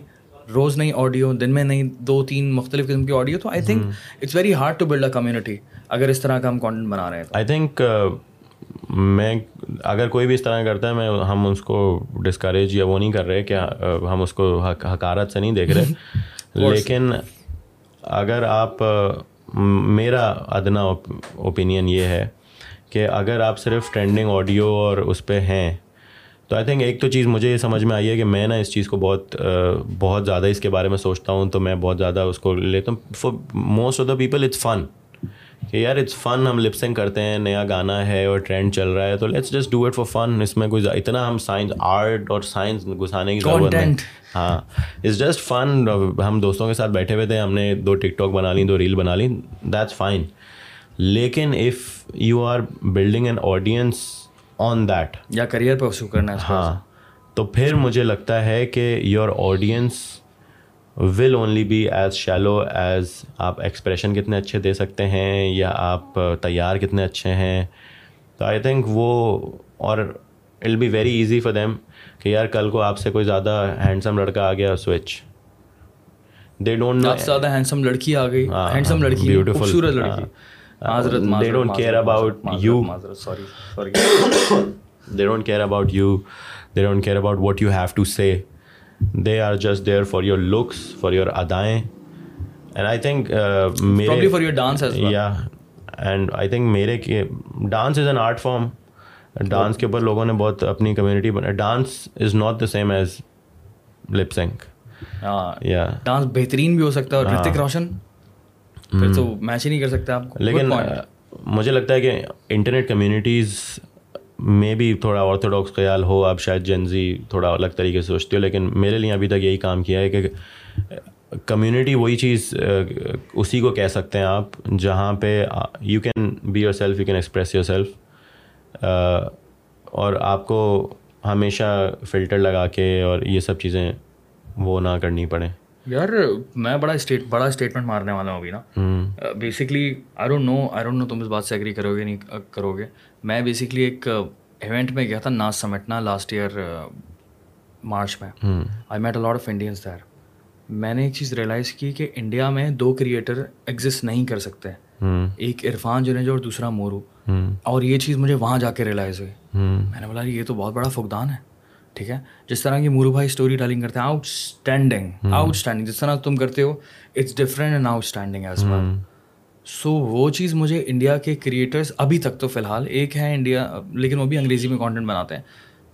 روز نئی آڈیو دن میں نئی دو تین مختلف قسم کی آڈیو تو I think it's very hard to build a community اگر اس طرح کا ہم کانٹینٹ بنا رہے ہیں آئی تھنک میں اگر کوئی بھی اس طرح کرتا ہے میں ہم اس کو ڈسکریج یا وہ نہیں کر رہے کہ ہم اس کو حکارت سے نہیں دیکھ رہے۔ لیکن اگر آپ میرا ادنا اوپینین یہ ہے کہ اگر آپ صرف ٹرینڈنگ آڈیو اور اس پہ ہیں تو آئی تھنک ایک تو چیز مجھے یہ سمجھ میں آئی ہے کہ میں نا اس چیز کو بہت بہت زیادہ اس کے بارے میں سوچتا ہوں تو میں بہت زیادہ اس کو لیتا ہوں۔ For most of the people it's fun کہ یار اٹس فن ہم لپسنگ کرتے ہیں نیا گانا ہے اور ٹرینڈ چل رہا ہے تو let's just do it for fun اس میں کوئی اتنا ہم سائنس آرٹ اور سائنس گھسانے کی ضرورت نہیں۔ ہاں۔ اٹس جسٹ فن ہم دوستوں کے ساتھ بیٹھے ہوئے تھے ہم نے دو ٹک ٹاک بنا لی دو ریل بنا لی دیٹس فائن لیکن if you are building an audience on that یا کریئر پرسو کرنا ہاں۔ تو پھر مجھے لگتا ہے کہ your audience will only be as shallow as آپ ایکسپریشن کتنے اچھے دے سکتے ہیں یا آپ تیار کتنے اچھے ہیں۔ تو آئی تھنک وہ اور will be very easy for them کہ یار کل کو آپ سے کوئی زیادہ ہینڈسم لڑکا آ گیا سوئچ دے ڈونٹ زیادہ ہینڈسم لڑکی آ گئی۔ ہینڈسم لڑکی بیوٹیفل لڑکی۔ They don't care about you they don't care about you they don't care about what you have to say they are just there for your looks for your ادائیں and I think for your dance یا and I think میرے dance is an art form dance کے اوپر لوگوں نے بہت اپنی community بنا dance is not the same as lip sync یا ڈانس بہترین بھی ہو سکتا ہے اور رتک روشن پھر تو میچ ہی نہیں کر سکتے آپ لیکن مجھے لگتا ہے کہ انٹرنیٹ کمیونٹیز میں بھی تھوڑا آرتھوڈاکس خیال ہو آپ شاید جنزی تھوڑا الگ طریقے سے سوچتے ہو لیکن میرے لیے ابھی تک یہی کام کیا ہے کہ کمیونٹی وہی چیز اسی کو کہہ سکتے ہیں آپ جہاں پہ you can be yourself you can express yourself اور آپ کو ہمیشہ فلٹر لگا کے اور یہ سب چیزیں وہ نہ کرنی پڑیں۔ یار میں بڑا اسٹیٹ بڑا اسٹیٹمنٹ مارنے والا ہوں ابھی نا۔ Basically I don't know I don't know تم اس بات سے ایگری کرو گے نہیں کرو گے میں بیسکلی ایک ایونٹ میں گیا تھا ناز سمیٹنا لاسٹ ایئر مارچ میں. I met a lot of Indians there میں نے ایک چیز ریئلائز کی کہ انڈیا میں دو کریٹر ایگزسٹ نہیں کر سکتے. ایک عرفان جنیجو اور دوسرا مورو. اور یہ چیز مجھے وہاں جا کے ریئلائز ہوئی. میں نے بولا یہ تو بہت بڑا فقدان ہے. ٹھیک ہے؟ جس طرح کی مورو بھائی اسٹوری ٹیلنگ کرتے ہیں آؤٹ اسٹینڈنگ آؤٹ اسٹینڈنگ جس طرح تم کرتے ہو it's different and outstanding as well so وہ چیز مجھے انڈیا کے کریٹرس ابھی تک تو فی الحال ایک ہے انڈیا لیکن وہ بھی انگریزی میں کانٹینٹ بناتے ہیں۔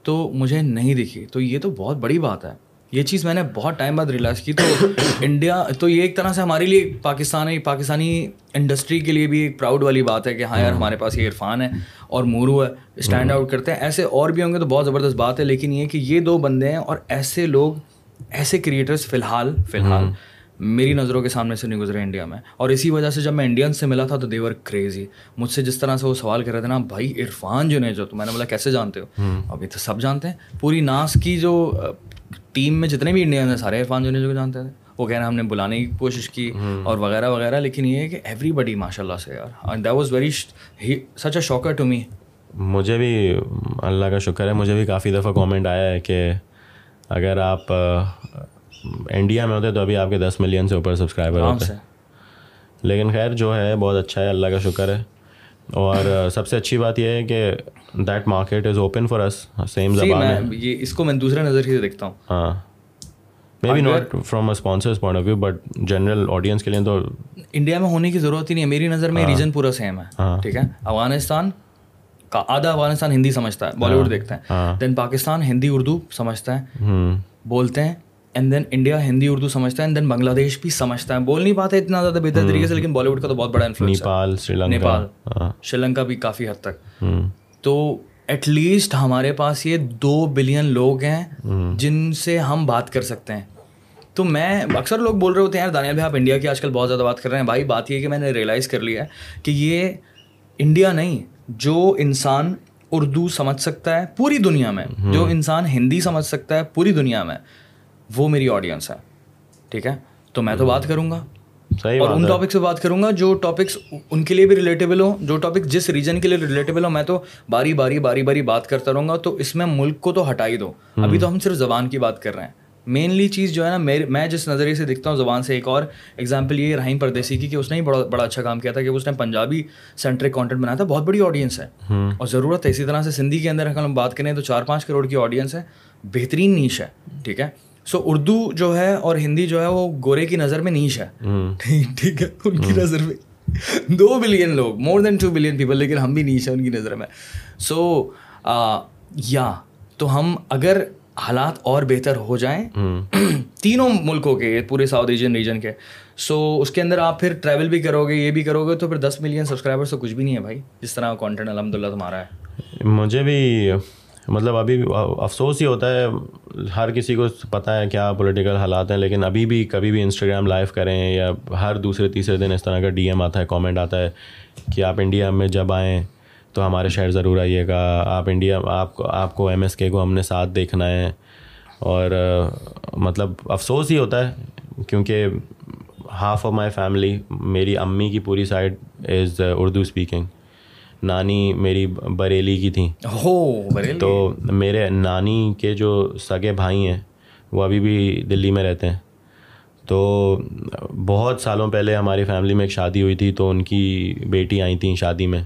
تو مجھے نہیں دکھی۔ تو یہ تو بہت بڑی بات ہے۔ یہ چیز میں نے بہت ٹائم بعد ریئلائز کی۔ تو انڈیا تو یہ ایک طرح سے ہمارے لیے پاکستانی پاکستانی انڈسٹری کے لیے بھی ایک پراؤڈ والی بات ہے کہ ہاں یار ہمارے پاس یہ عرفان ہے اور مورو ہے اسٹینڈ آؤٹ کرتے ہیں۔ ایسے اور بھی ہوں گے تو بہت زبردست بات ہے لیکن یہ کہ یہ دو بندے ہیں اور ایسے لوگ ایسے کریٹرس فی الحال فی الحال میری نظروں کے سامنے سے نہیں گزرے انڈیا میں۔ اور اسی وجہ سے جب میں انڈین سے ملا تھا تو دیور کریزی مجھ سے جس طرح سے وہ سوال کر رہے تھے نا بھائی عرفان جو نہیں جو تو میں نے بولا کیسے جانتے ہو؟ ابھی تو سب جانتے ہیں۔ پوری ناس کی جو ٹیم میں جتنے بھی انڈین ہیں سارے عرفان جو کو جانتے تھے۔ وہ کہنا ہم نے بلانے کی کوشش کی اور وغیرہ وغیرہ لیکن یہ ہے کہ ایوری بڈی ماشاء اللہ سے یار that was very such a shocker to me مجھے بھی اللہ کا شکر ہے مجھے بھی کافی دفعہ کامنٹ آیا ہے کہ اگر آپ انڈیا میں ہوتے تو ابھی آپ کے دس ملین سے اوپر سبسکرائبر ہوتے لیکن خیر جو ہے بہت اچھا ہے اللہ کا شکر ہے۔ اور سب سے اچھی بات یہ ہے کہ that market is open for us same زبان یہ اس کو میں دوسرے نظریے سے دیکھتا ہوں۔ ہاں۔ Maybe not from sponsors point of view but general audience کے لیے تو انڈیا میں ہونے کی ضرورت ہی نہیں ہے۔ میری نظر میں ریجن پورا سیم ہے۔ ٹھیک ہے۔ افغانستان کا آدھا افغانستان ہندی سمجھتا ہے۔ بالی ووڈ دیکھتے ہیں دین پاکستان ہندی اردو سمجھتا ہے۔ بولتے ہیں۔ And then India Hindi Urdu سمجھتا ہے اینڈ دین بنگلہ دیش بھی سمجھتا ہے بول نہیں پاتے اتنا زیادہ بہتر طریقے سے لیکن بالی ووڈ کا تو بہت بڑا انفلوئنس نیپال نیپال شری لنکا بھی کافی حد تک تو ایٹ لیسٹ ہمارے پاس یہ دو بلین لوگ ہیں جن سے ہم بات کر سکتے ہیں. تو میں اکثر لوگ بول رہے ہوتے ہیں یار دانیال بھائی آپ انڈیا کی آج کل بہت زیادہ بات کر رہے ہیں. بھائی بات یہ کہ میں نے ریئلائز کر لیا ہے کہ یہ انڈیا نہیں جو انسان اردو سمجھ سکتا ہے پوری دنیا میں جو انسان ہندی سمجھ سکتا ہے پوری دنیا میں. وہ میری آڈینس ہے. ٹھیک ہے؟ تو میں تو بات کروں گا. اور ان ٹاپک سے بات کروں گا جو ٹاپکس ان کے لیے بھی ریلیٹیبل ہوں جو ٹاپک جس ریجن کے لیے ریلیٹیبل ہوں میں تو باری باری باری باری بات کرتا رہوں گا تو اس میں ملک کو تو ہٹا ہی دو۔ ابھی تو ہم صرف زبان کی بات کر رہے ہیں۔ مینلی چیز جو ہے نا میرے میں جس نظریے سے دیکھتا ہوں زبان سے ایک اور ایگزامپل یہ رحیم پردیسی کی کہ اس نے ہی بڑا بڑا اچھا کام کیا تھا کہ اس نے پنجابی سینٹرک کانٹینٹ بنایا تھا بہت بڑی آڈینس ہے۔ اور ضرورت ہے اسی طرح سے سندھی کے اندر اگر ہم بات کریں تو چار پانچ کروڑ کی آڈینس ہے۔ بہترین نیش ہے ٹھیک ہے؟ سو اردو جو ہے اور ہندی جو ہے وہ گورے کی نظر میں نیش ہے۔ ٹھیک ہے ان کی نظر میں۔ دو بلین لوگ more than two billion people لیکن ہم بھی نیچ ہے ان کی نظر میں۔ سو یا تو ہم اگر حالات اور بہتر ہو جائیں تینوں ملکوں کے پورے ساؤتھ ایشین ریجن کے۔ سو اس کے اندر آپ پھر ٹریول بھی کرو گے یہ بھی کرو گے تو پھر دس ملین سبسکرائبر تو کچھ بھی نہیں ہے بھائی۔ جس طرح کانٹینٹ الحمد للہ تمہارا ہے۔ مجھے بھی مطلب ابھی افسوس ہی ہوتا ہے، ہر کسی کو پتہ ہے کیا پولیٹیکل حالات ہیں، لیکن ابھی بھی کبھی بھی انسٹاگرام لائیو کریں یا ہر دوسرے تیسرے دن اس طرح کا ڈی ایم آتا ہے کامنٹ آتا ہے کہ آپ انڈیا میں جب آئیں تو ہمارے شہر ضرور آئیے گا، آپ انڈیا آپ کو آپ کو ایم ایس کے کو ہم نے ساتھ دیکھنا ہے۔ اور مطلب افسوس ہی ہوتا ہے، کیونکہ ہاف آف مائی فیملی میری امی کی پوری سائڈ از اردو اسپیکنگ نانی میری بریلی کی تھیں۔ تو میرے نانی کے جو سگے بھائی ہیں وہ ابھی بھی دلی میں رہتے ہیں۔ تو بہت سالوں پہلے ہماری فیملی میں ایک شادی ہوئی تھی تو ان کی بیٹی آئی تھیں شادی میں۔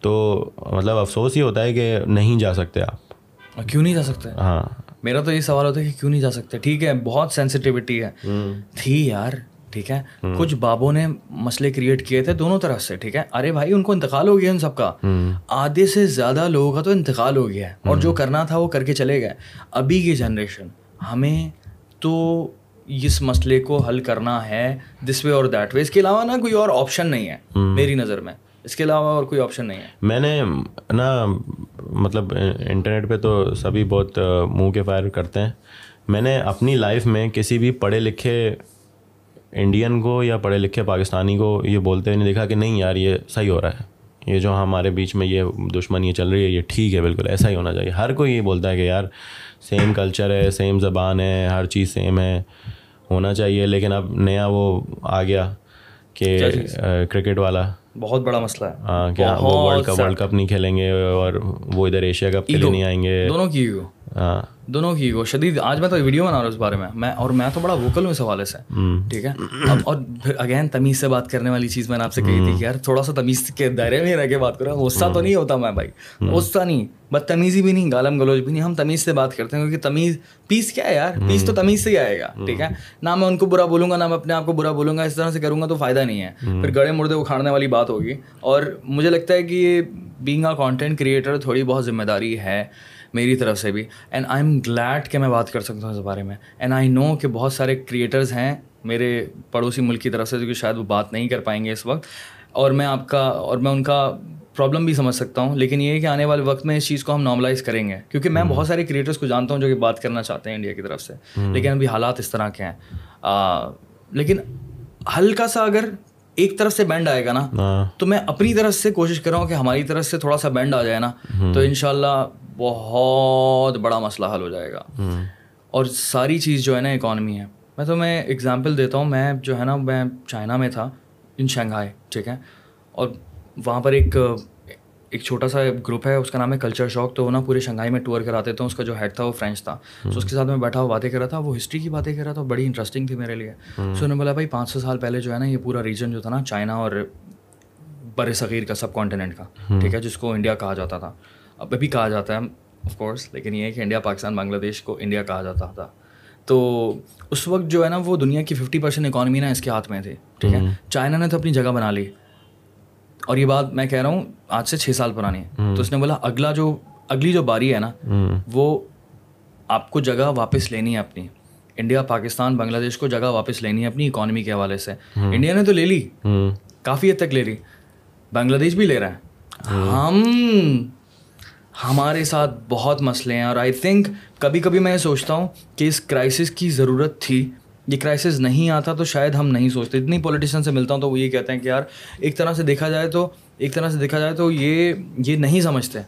تو مطلب افسوس ہی ہوتا ہے کہ نہیں جا سکتے آپ۔ کیوں نہیں جا سکتے؟ ہاں۔ میرا تو یہ سوال ہوتا ہے کہ کیوں نہیں جا سکتے؟ ٹھیک ہے بہت سینسٹیوٹی ہے۔ تھی یار ٹھیک ہے؟ کچھ بابوں نے مسئلے کریٹ کیے تھے دونوں طرف سے ٹھیک ہے؟ ارے بھائی ان کو انتقال ہو گیا ان سب کا۔ آدھے سے زیادہ لوگوں کا تو انتقال ہو گیا ہے۔ اور جو کرنا تھا وہ کر کے چلے گئے۔ ابھی کی جنریشن ہمیں تو اس مسئلے کو حل کرنا ہے دس وے اور دیٹ وے اس کے علاوہ نا کوئی اور آپشن نہیں ہے میری نظر میں۔ اس کے علاوہ اور کوئی آپشن نہیں ہے۔ میں نے نا مطلب انٹرنیٹ پہ تو سبھی بہت منہ کے فائر کرتے ہیں۔ میں نے اپنی لائف میں کسی بھی پڑھے لکھے انڈین کو یا پڑھے لکھے پاکستانی کو یہ بولتے ہوئے نہیں دیکھا کہ نہیں یار یہ صحیح ہو رہا ہے۔ یہ جو ہمارے بیچ میں یہ دشمنی چل رہی ہے یہ ٹھیک ہے بالکل ایسا ہی ہونا چاہیے۔ ہر کوئی یہ بولتا ہے کہ یار سیم کلچر ہے سیم زبان ہے ہر چیز سیم ہے ہونا چاہیے۔ لیکن اب نیا وہ آ گیا کہ کرکٹ والا۔ بہت بڑا مسئلہ ہے۔ ہاں کیا وہ ورلڈ کپ ورلڈ کپ نہیں کھیلیں گے اور وہ ادھر ایشیا کپ کے لیے نہیں آئیں گے۔ دونوں کی دونوں کی وہ شدید آج میں تو ویڈیو بنا رہا ہوں اس بارے میں۔ میں اور میں تو بڑا ووکل ہوں اس حوالے سے۔ ٹھیک ہے؟ اب اور پھر اگین تمیز سے بات کرنے والی چیز میں نے آپ سے کہی تھی کہ یار تھوڑا سا تمیز کے دائرے میں رہ کے بات کروں غصہ تو نہیں ہوتا میں بھائی۔ غصہ نہیں بد تمیزی بھی نہیں گالم گلوچ بھی نہیں۔ ہم تمیز سے بات کرتے ہیں کیونکہ تمیز پیس کیا ہے یار؟ پیس تو تمیز سے ہی آئے گا ٹھیک ہے؟ نہ میں ان کو برا بولوں گا نہ میں اپنے آپ کو برا بولوں گا اس طرح سے کروں گا تو فائدہ نہیں ہے۔ پھر گڑے مردے اکھاڑنے والی بات ہوگی۔ اور مجھے لگتا ہے کہ یہ بینگ آ کانٹینٹ کریٹر تھوڑی بہت ذمہ داری ہے۔ میری طرف سے بھی. اینڈ آئی ایم گلیڈ کہ میں بات کر سکتا ہوں اس بارے میں. اینڈ آئی نو کہ بہت سارے کریٹرز ہیں میرے پڑوسی ملک کی طرف سے جو کہ شاید وہ بات نہیں کر پائیں گے اس وقت. اور میں آپ کا اور میں ان کا پرابلم بھی سمجھ سکتا ہوں. لیکن یہ ہے کہ آنے والے وقت میں اس چیز کو ہم نارملائز کریں گے. کیونکہ میں بہت سارے کریٹرس کو جانتا ہوں جو کہ بات کرنا چاہتے ہیں انڈیا کی طرف سے. لیکن ابھی حالات اس طرح کے ہیں. لیکن ہلکا سا اگر ایک طرف سے بینڈ آئے گا نا ہاں۔ تو میں اپنی طرف سے کوشش کر رہا ہوں کہ ہماری طرف سے تھوڑا سا بینڈ آ جائے نا تو ان شاء اللہ بہت بڑا مسئلہ حل ہو جائے گا۔ اور ساری چیز جو ہے نا اکانمی ہے۔ میں تو میں اگزامپل دیتا ہوں۔ میں جو ہے نا میں چائنا میں تھا ان شنگھائی ٹھیک ہے۔ اور وہاں پر ایک ایک چھوٹا سا گروپ ہے اس کا نام ہے کلچر شاک تو وہ نا پورے شنگھائی میں ٹور کراتے تھے۔ اس کا جو ہیڈ تھا وہ فرینچ تھا۔ سو اس کے ساتھ میں بیٹھا ہوا باتیں کر رہا تھا۔ وہ ہسٹری کی باتیں کر رہا تھا۔ بڑی انٹرسٹنگ تھی میرے لیے۔ سو انہوں نے بولا بھائی پانچ سو سال پہلے جو ہے نا یہ پورا ریجن جو تھا نا چائنا اور بر صغیر کا سب کانٹیننٹ کا ٹھیک ہے جس کو انڈیا کہا جاتا تھا۔ اب ابھی کہا جاتا ہے آف کورس لیکن یہ ہے کہ انڈیا پاکستان بنگلہ دیش کو انڈیا کہا جاتا تھا۔ تو اس وقت جو ہے نا وہ دنیا کی ففٹی پرسینٹ اکانومی نا اس کے ہاتھ میں تھی ٹھیک ہے؟ چائنا نے تو اپنی جگہ بنا لی۔ اور یہ بات میں کہہ رہا ہوں آج سے چھ سال پرانی ہے۔ تو اس نے بولا اگلا جو اگلی جو باری ہے نا وہ آپ کو جگہ واپس لینی ہے اپنی۔ انڈیا پاکستان بنگلہ دیش کو جگہ واپس لینی ہے اپنی اکانومی کے حوالے سے۔ انڈیا نے تو لے لی۔ کافی حد تک لے لی۔ بنگلہ دیش بھی لے رہا ہے۔ ہم ہمارے ساتھ بہت مسئلے ہیں اور آئی تھنک کبھی کبھی میں یہ سوچتا ہوں کہ اس کرائسس کی ضرورت تھی۔ یہ کرائسس نہیں آتا تو شاید ہم نہیں سوچتے۔ اتنی پولیٹیشین سے ملتا ہوں تو وہ یہ کہتے ہیں کہ یار ایک طرح سے دیکھا جائے تو ایک طرح سے دیکھا جائے تو یہ یہ نہیں سمجھتے۔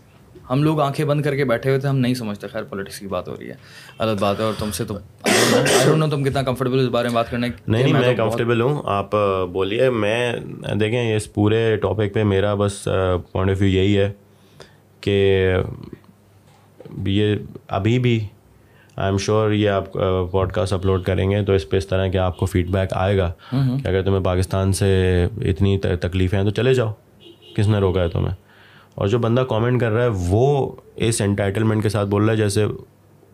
ہم لوگ آنکھیں بند کر کے بیٹھے ہوئے تھے ہم نہیں سمجھتے۔ خیر پولیٹکس کی بات ہو رہی ہے۔ غلط بات ہے اور تم سے تو تم کتنا کمفرٹیبل اس بارے میں بات کرنے نہیں میں کمفرٹیبل ہوں۔ آپ بولیے میں دیکھیں اس پورے ٹاپک پہ میرا بس پوائنٹ آف ویو یہی ہے۔ کہ یہ ابھی بھی آئی ایم شیور یہ آپ پوڈ کاسٹ اپلوڈ کریں گے تو اس پہ اس طرح کے آپ کو فیڈ بیک آئے گا کہ اگر تمہیں پاکستان سے اتنی تکلیفیں ہیں تو چلے جاؤ۔ کس نے روکا ہے تمہیں؟ اور جو بندہ کامنٹ کر رہا ہے وہ اس انٹائٹلمنٹ کے ساتھ بول رہا ہے جیسے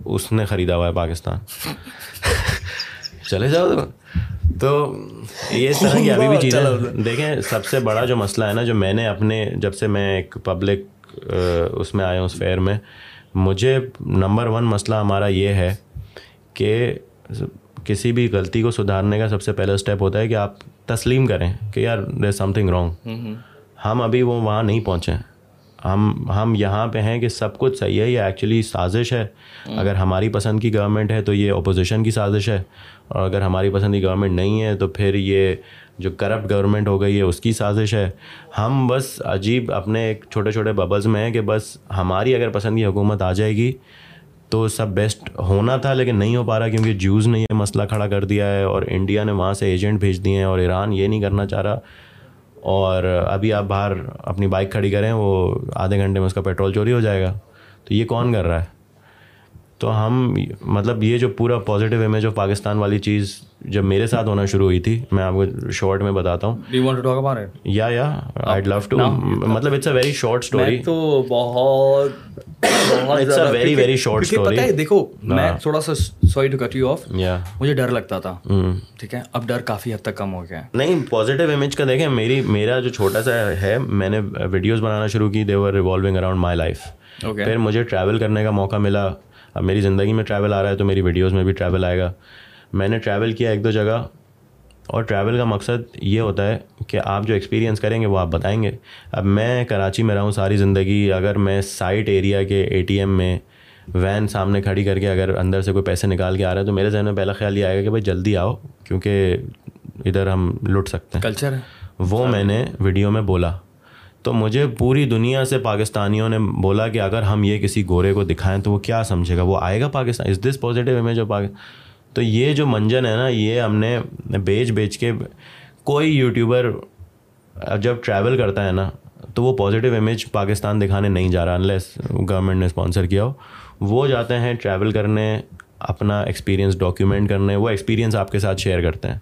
اس نے خریدا ہوا ہے پاکستان۔ چلے جاؤ تو یہ اس طرح کی ابھی بھی چیزیں دیکھیں سب سے بڑا جو مسئلہ ہے نا جو میں نے اپنے جب سے میں ایک پبلک اس میں آیا ہوں اس فیئر میں۔ مجھے نمبر ون مسئلہ ہمارا یہ ہے کہ کسی بھی غلطی کو سدھارنے کا سب سے پہلا اسٹیپ ہوتا ہے کہ آپ تسلیم کریں کہ یار دیر سم تھنگ رانگ ہم ابھی وہ وہاں نہیں پہنچے۔ ہم ہم یہاں پہ ہیں کہ سب کچھ صحیح ہے یہ ایکچولی سازش ہے۔ اگر ہماری پسند کی گورنمنٹ ہے تو یہ اپوزیشن کی سازش ہے۔ اور اگر ہماری پسند کی گورنمنٹ نہیں ہے تو پھر یہ جو کرپٹ گورنمنٹ ہو گئی ہے، اس کی سازش ہے۔ ہم بس عجیب اپنے ایک چھوٹے چھوٹے ببلز میں ہیں کہ بس ہماری اگر پسند کی حکومت آ جائے گی تو سب بیسٹ ہونا تھا لیکن نہیں ہو پا رہا کیونکہ جوز نے یہ مسئلہ کھڑا کر دیا ہے اور انڈیا نے وہاں سے ایجنٹ بھیج دیے ہیں اور ایران یہ نہیں کرنا چاہ رہا۔ اور ابھی آپ باہر اپنی بائک کھڑی کریں، وہ آدھے گھنٹے میں اس کا پیٹرول چوری ہو جائے گا۔ تو یہ کون کر رہا ہے؟ تو ہم مطلب یہ جو پورا پازیٹیو امیج آف پاکستان والی چیز جب میرے ساتھ ہونا شروع ہوئی تھی میں آپ کو شارٹ میں بتاتا ہوں۔ یا یا آئی لو ٹو مطلب it's a very short story تو بہت ویری ویری شارٹ اسٹوری دیکھو میں تھوڑا سا sorry to cut you off مجھے ڈر لگتا تھا۔ ٹھیک ہے؟ اب ڈر کافی حد تک کم ہو گیا نہیں پازیٹیو امیج کا دیکھیں میری میرا جو چھوٹا سا ہے میں نے ویڈیوز بنانا شروع کی they're revolving around my life پھر مجھے ٹریول کرنے کا موقع ملا۔ اب میری زندگی میں ٹریول آ رہا ہے تو میری ویڈیوز میں بھی ٹریول آئے گا۔ میں نے ٹریول کیا ایک دو جگہ اور ٹریول کا مقصد یہ ہوتا ہے کہ آپ جو ایکسپیرینس کریں گے وہ آپ بتائیں گے۔ اب میں کراچی میں رہا ہوں ساری زندگی اگر میں سائٹ ایریا کے اے ٹی ایم میں وین سامنے کھڑی کر کے اگر اندر سے کوئی پیسے نکال کے آ رہا ہے تو میرے ذہن میں پہلا خیال یہ آئے گا کہ بھائی جلدی آؤ کیونکہ ادھر ہم لٹ سکتے ہیں۔ کلچر ہے۔ وہ میں نے ویڈیو میں بولا۔ تو مجھے پوری دنیا سے پاکستانیوں نے بولا کہ اگر ہم یہ کسی گورے کو دکھائیں تو وہ کیا سمجھے گا؟ وہ آئے گا Pakistan? Is this positive image of Pakistan تو یہ جو منجن ہے نا، یہ ہم نے بیچ بیچ کے کوئی یوٹیوبر جب ٹریول کرتا ہے نا، تو وہ پازیٹیو امیج پاکستان دکھانے نہیں جا رہا انلیس گورنمنٹ نے اسپانسر کیا ہو۔ وہ جاتے ہیں ٹریول کرنے، اپنا ایکسپیرینس ڈاکیومنٹ کرنے، وہ ایکسپیرینس آپ کے ساتھ شیئر کرتے ہیں۔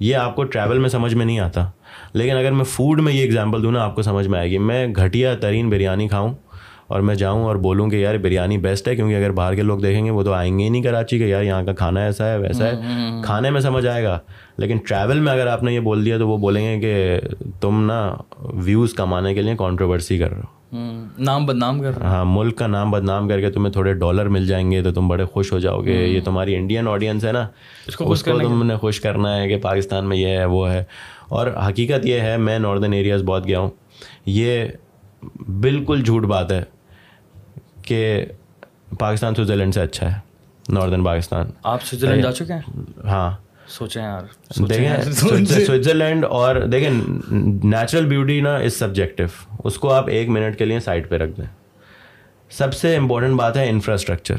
یہ آپ کو ٹریول میں سمجھ میں نہیں آتا۔ لیکن اگر میں فوڈ میں یہ ایگزامپل دوں نا آپ کو سمجھ میں آئے گی۔ میں گھٹیا ترین بریانی کھاؤں اور میں جاؤں اور بولوں کہ یار بریانی بیسٹ ہے کیونکہ اگر باہر کے لوگ دیکھیں گے وہ تو آئیں گے ہی نہیں کراچی کہ یار یہاں کا کھانا ایسا ہے ویسا ہے۔ کھانے میں سمجھ آئے گا۔ لیکن ٹریول میں اگر آپ نے یہ بول دیا تو وہ بولیں گے کہ تم نا ویوز کمانے کے لیے کانٹروورسی کر رہے ہو۔ نام بدنام کر ہاں ملک کا نام بدنام کر کے تمہیں تھوڑے ڈالر مل جائیں گے تو تم بڑے خوش ہو جاؤ گے۔ یہ تمہاری انڈین آڈینس ہے نا اس کو تم نے خوش کرنا ہے کہ پاکستان میں یہ ہے وہ ہے۔ اور حقیقت یہ ہے میں ناردن ایریاز بہت گیا ہوں۔ یہ بالکل جھوٹ بات ہے کہ پاکستان سوئٹزرلینڈ سے اچھا ہے۔ ناردرن پاکستان۔ آپ سوئٹزرلینڈ جا چکے ہیں؟ ہاں۔ سوچیں یار دیکھیں سوئٹزرلینڈ اور دیکھیں نیچرل بیوٹی نا از سبجیکٹو اس کو آپ ایک منٹ کے لیے سائڈ پہ رکھ دیں۔ سب سے امپورٹنٹ بات ہے انفراسٹرکچر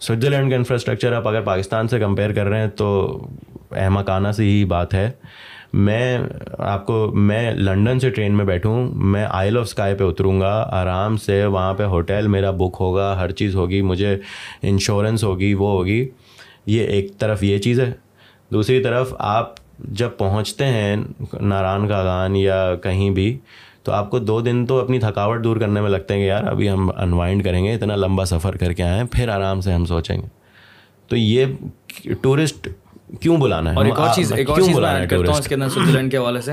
سوئٹزرلینڈ کا انفراسٹرکچر آپ اگر پاکستان سے کمپیئر کر رہے ہیں تو احمقانہ سی ہی بات ہے۔ میں آپ کو میں لنڈن سے ٹرین میں بیٹھوں، میں آئل آف اسکائی پہ اتروں گا، آرام سے وہاں پہ ہوٹل میرا بک ہوگا، ہر چیز ہوگی، مجھے انشورنس ہوگی، وہ ہوگی۔ یہ ایک طرف یہ چیز ہے۔ دوسری طرف آپ جب پہنچتے ہیں ناران کاغان یا کہیں بھی، تو آپ کو دو دن تو اپنی تھکاوٹ دور کرنے میں لگتے ہیں کہ یار ابھی ہم انوائنڈ کریں گے، اتنا لمبا سفر کر کے آئیں پھر آرام سے ہم سوچیں گے۔ تو یہ ٹورسٹ کیوں بلانا ہے؟ اور ایک اور چیز ایک اور چیز میں کرتا ہوں اس کے اندر سوئٹزرلینڈ کے حوالے سے۔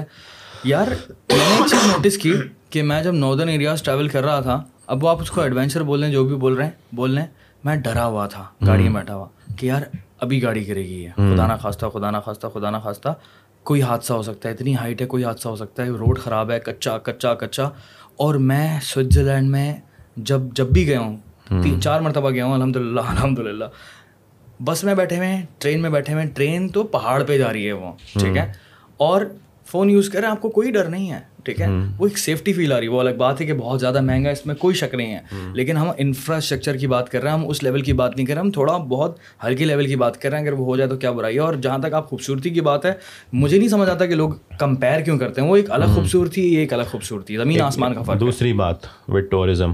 یار میں نے ایک چیز نوٹس کی کہ میں جب ناردرن ایریاز ٹریول کر رہا تھا اب وہ آپ اس کو ایڈونچر بول رہے ہیں جو بھی بول رہے ہیں بول رہے ہیں میں ڈرا ہوا تھا گاڑی میں بیٹھا ہوا کہ یار ابھی گاڑی گرے گی ہے خدا نہ خواستہ خدا نہ خواستہ خدا نہ خواستہ کوئی حادثہ ہو سکتا ہے اتنی ہائٹ ہے کوئی حادثہ ہو سکتا ہے روڈ خراب ہے کچا کچا کچا۔ اور میں سوئٹزرلینڈ میں جب جب بھی گیا ہوں تین چار مرتبہ گیا ہوں الحمد للہ الحمد للہ بس میں بیٹھے ہوئے ہیں ٹرین میں بیٹھے ہوئے ہیں۔ ٹرین تو پہاڑ پہ جا رہی ہے وہ ٹھیک ہے؟ اور فون یوز کریں آپ کو کوئی ڈر نہیں ہے ٹھیک ہے؟ وہ ایک سیفٹی فیل آ رہی ہے۔ وہ الگ بات ہے کہ بہت زیادہ مہنگا ہے اس میں کوئی شک نہیں ہے۔ لیکن ہم انفراسٹرکچر کی بات کر رہے ہیں ہم اس لیول کی بات نہیں کر رہے ہم تھوڑا بہت ہلکی لیول کی بات کر رہے ہیں۔ اگر وہ ہو جائے تو کیا برائی ہے؟ اور جہاں تک آپ خوبصورتی کی بات ہے مجھے نہیں سمجھ آتا کہ لوگ کمپیئر کیوں کرتے ہیں۔ وہ ایک الگ خوبصورتی یہ ایک الگ خوبصورتی زمین آسمان کا فرق دوسری بات وتھ ٹورزم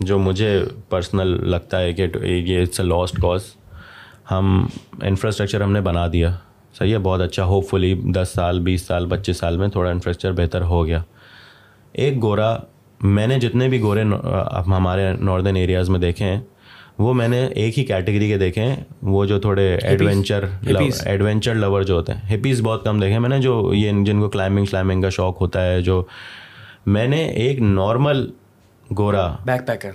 جو مجھے پرسنل لگتا ہے کہ یہ اٹس اے لاسٹ کاز ہم انفراسٹرکچر ہم نے بنا دیا۔ صحیح ہے بہت اچھا۔ ہوپ فلی دس سال بیس سال پچیس سال میں تھوڑا انفراسٹرکچر بہتر ہو گیا۔ ایک گورا میں نے جتنے بھی گورے ہمارے ناردرن ایریاز میں دیکھے ہیں وہ میں نے ایک ہی کیٹیگری کے دیکھے ہیں۔ وہ جو تھوڑے ایڈونچر ایڈونچر لور جو ہوتے ہیں۔ ہپیز بہت کم دیکھے ہیں۔ میں نے جو یہ جن کو کلائمبنگ شلائمبنگ کا شوق ہوتا ہے جو میں نے ایک نارمل گورا بیک پیکر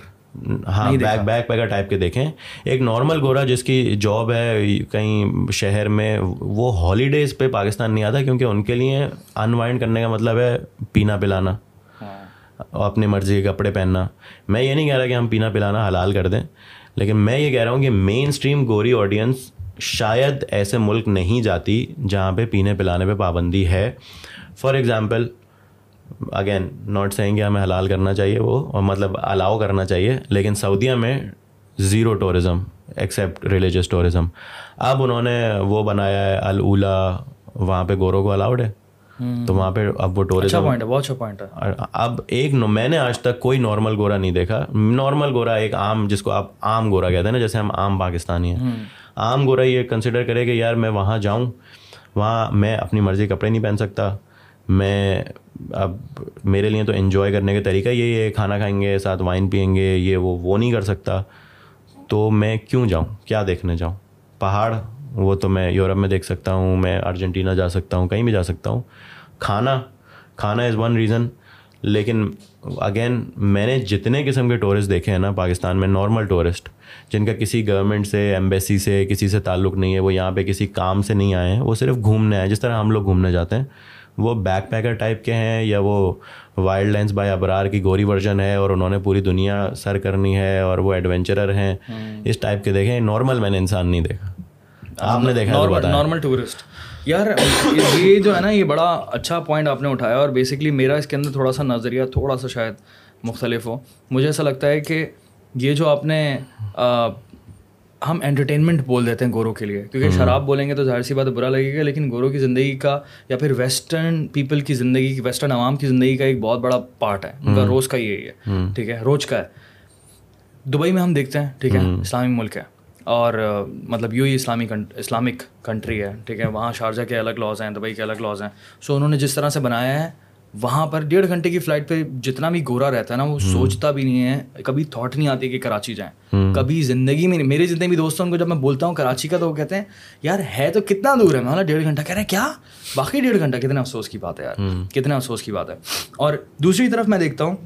ہاں بیک بیک پیکر ٹائپ کے دیکھیں۔ ایک نارمل گورا جس کی جاب ہے کہیں شہر میں وہ ہالیڈیز پہ پاکستان نہیں آتا کیونکہ ان کے لیے انوائنڈ کرنے کا مطلب ہے پینا پلانا۔ ہاں۔ اپنی مرضی کے کپڑے پہننا۔ میں یہ نہیں کہہ رہا کہ ہم پینا پلانا حلال کر دیں لیکن میں یہ کہہ رہا ہوں کہ مین اسٹریم گوری آڈینس شاید ایسے ملک نہیں جاتی جہاں پہ پینے پلانے پہ پابندی ہے۔ For example again not saying کہ ہمیں حلال کرنا چاہیے وہ اور مطلب الاؤ کرنا چاہیے لیکن سعودیہ میں zero tourism except religious tourism اب انہوں نے وہ بنایا ہے الا وہاں پہ گوروں کو الاؤڈ ہے۔ تو وہاں پہ اب وہ ٹورزم اچھا اب ایک میں نے آج تک کوئی نارمل گورا نہیں دیکھا۔ نارمل گورا ایک عام جس کو آپ عام گورا کہتے ہیں نا جیسے ہم عام پاکستانی ہیں۔ عام گورا یہ کنسیڈر کرے کہ یار میں وہاں جاؤں وہاں میں اپنی مرضی کپڑے نہیں پہن سکتا۔ میں اب میرے لیے تو انجوائے کرنے کا طریقہ یہی ہے، کھانا کھائیں گے، ساتھ وائن پئیں گے، یہ وہ وہ نہیں کر سکتا۔ تو میں کیوں جاؤں؟ کیا دیکھنے جاؤں؟ پہاڑ، وہ تو میں یورپ میں دیکھ سکتا ہوں، میں ارجنٹینا جا سکتا ہوں، کہیں بھی جا سکتا ہوں۔ کھانا کھانا از ون ریزن لیکن اگین میں نے جتنے قسم کے ٹورسٹ دیکھے ہیں نا پاکستان میں نارمل ٹورسٹ جن کا کسی گورنمنٹ سے ایمبیسی سے، کسی سے تعلق نہیں ہے، وہ یہاں پہ کسی کام سے نہیں آئے ہیں، وہ صرف گھومنے آئے جس طرح ہم لوگ گھومنے جاتے ہیں وہ بیک پیکر ٹائپ کے ہیں یا وہ وائلڈ لینس بائی ابرار کی گوری ورژن ہے اور انہوں نے پوری دنیا سر کرنی ہے اور وہ ایڈونچرر ہیں۔ اس ٹائپ کے دیکھیں نارمل میں نے انسان نہیں دیکھا۔ آپ نے دیکھا نارمل ٹورسٹ یار یہ جو ہے نا یہ بڑا اچھا پوائنٹ آپ نے اٹھایا اور بیسکلی میرا اس کے اندر تھوڑا سا نظریہ تھوڑا سا شاید مختلف ہو۔ مجھے ایسا لگتا ہے کہ یہ جو آپ نے ہم انٹرٹینمنٹ بول دیتے ہیں گوروں کے لیے کیونکہ شراب بولیں گے تو ظاہر سی بات برا لگے گا لیکن گوروں کی زندگی کا یا پھر ویسٹرن پیپل کی زندگی کی ویسٹرن عوام کی زندگی کا ایک بہت بڑا پارٹ ہے۔ ان کا روز کا یہی ہے۔ ٹھیک ہے روز کا ہے۔ دبئی میں ہم دیکھتے ہیں ٹھیک ہے اسلامی ملک ہے۔ اور مطلب یوں ہی اسلامی اسلامک کنٹری ہے ٹھیک ہے۔ وہاں شارجہ کے الگ لاز ہیں دبئی کے الگ لاز ہیں۔ سو انہوں نے جس طرح سے بنایا ہے وہاں پر ڈیڑھ گھنٹے کی فلائٹ پہ جتنا بھی گورا رہتا ہے نا وہ سوچتا بھی نہیں ہے۔ کبھی تھاٹ نہیں آتی کہ کراچی جائیں۔ کبھی زندگی میں نہیں میرے جتنے بھی دوستوں کو جب میں بولتا ہوں کراچی کا تو وہ کہتے ہیں یار ہے تو کتنا دور ہے؟ میں ڈیڑھ گھنٹہ۔ کہہ رہے ہیں کیا؟ باقی ڈیڑھ گھنٹہ؟ کتنا افسوس کی بات ہے یار۔ کتنا افسوس کی بات ہے۔ اور دوسری طرف میں دیکھتا ہوں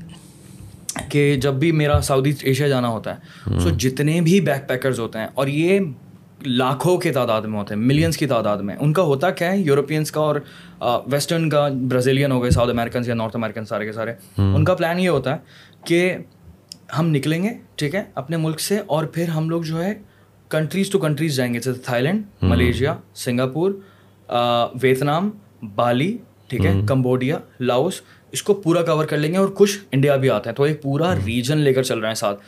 کہ جب بھی میرا ساؤتھ ایسٹ ایشیا جانا ہوتا ہے سو جتنے بھی بیک پیکرز ہوتے ہیں اور یہ لاکھوں کے تعداد میں ہوتے ہیں ملینس کی تعداد میں۔ ان کا ہوتا کیا ہے یورپینس کا اور ویسٹرن کا برازیلین ہو گئے ساؤتھ امیرکنس یا نارتھ امیرکن سارے کے سارے۔ ان کا پلان یہ ہوتا ہے کہ ہم نکلیں گے ٹھیک ہے اپنے ملک سے اور پھر ہم لوگ جو ہے کنٹریز ٹو کنٹریز جائیں گے۔ جیسے Thailand Malaysia Singapore Vietnam Bali ٹھیک ہے کمبوڈیا لاؤس اس کو پورا کور کر لیں گے اور کچھ انڈیا بھی آتے ہیں۔ تو ایک پورا ریجن لے کر چل رہے ہیں ساتھ۔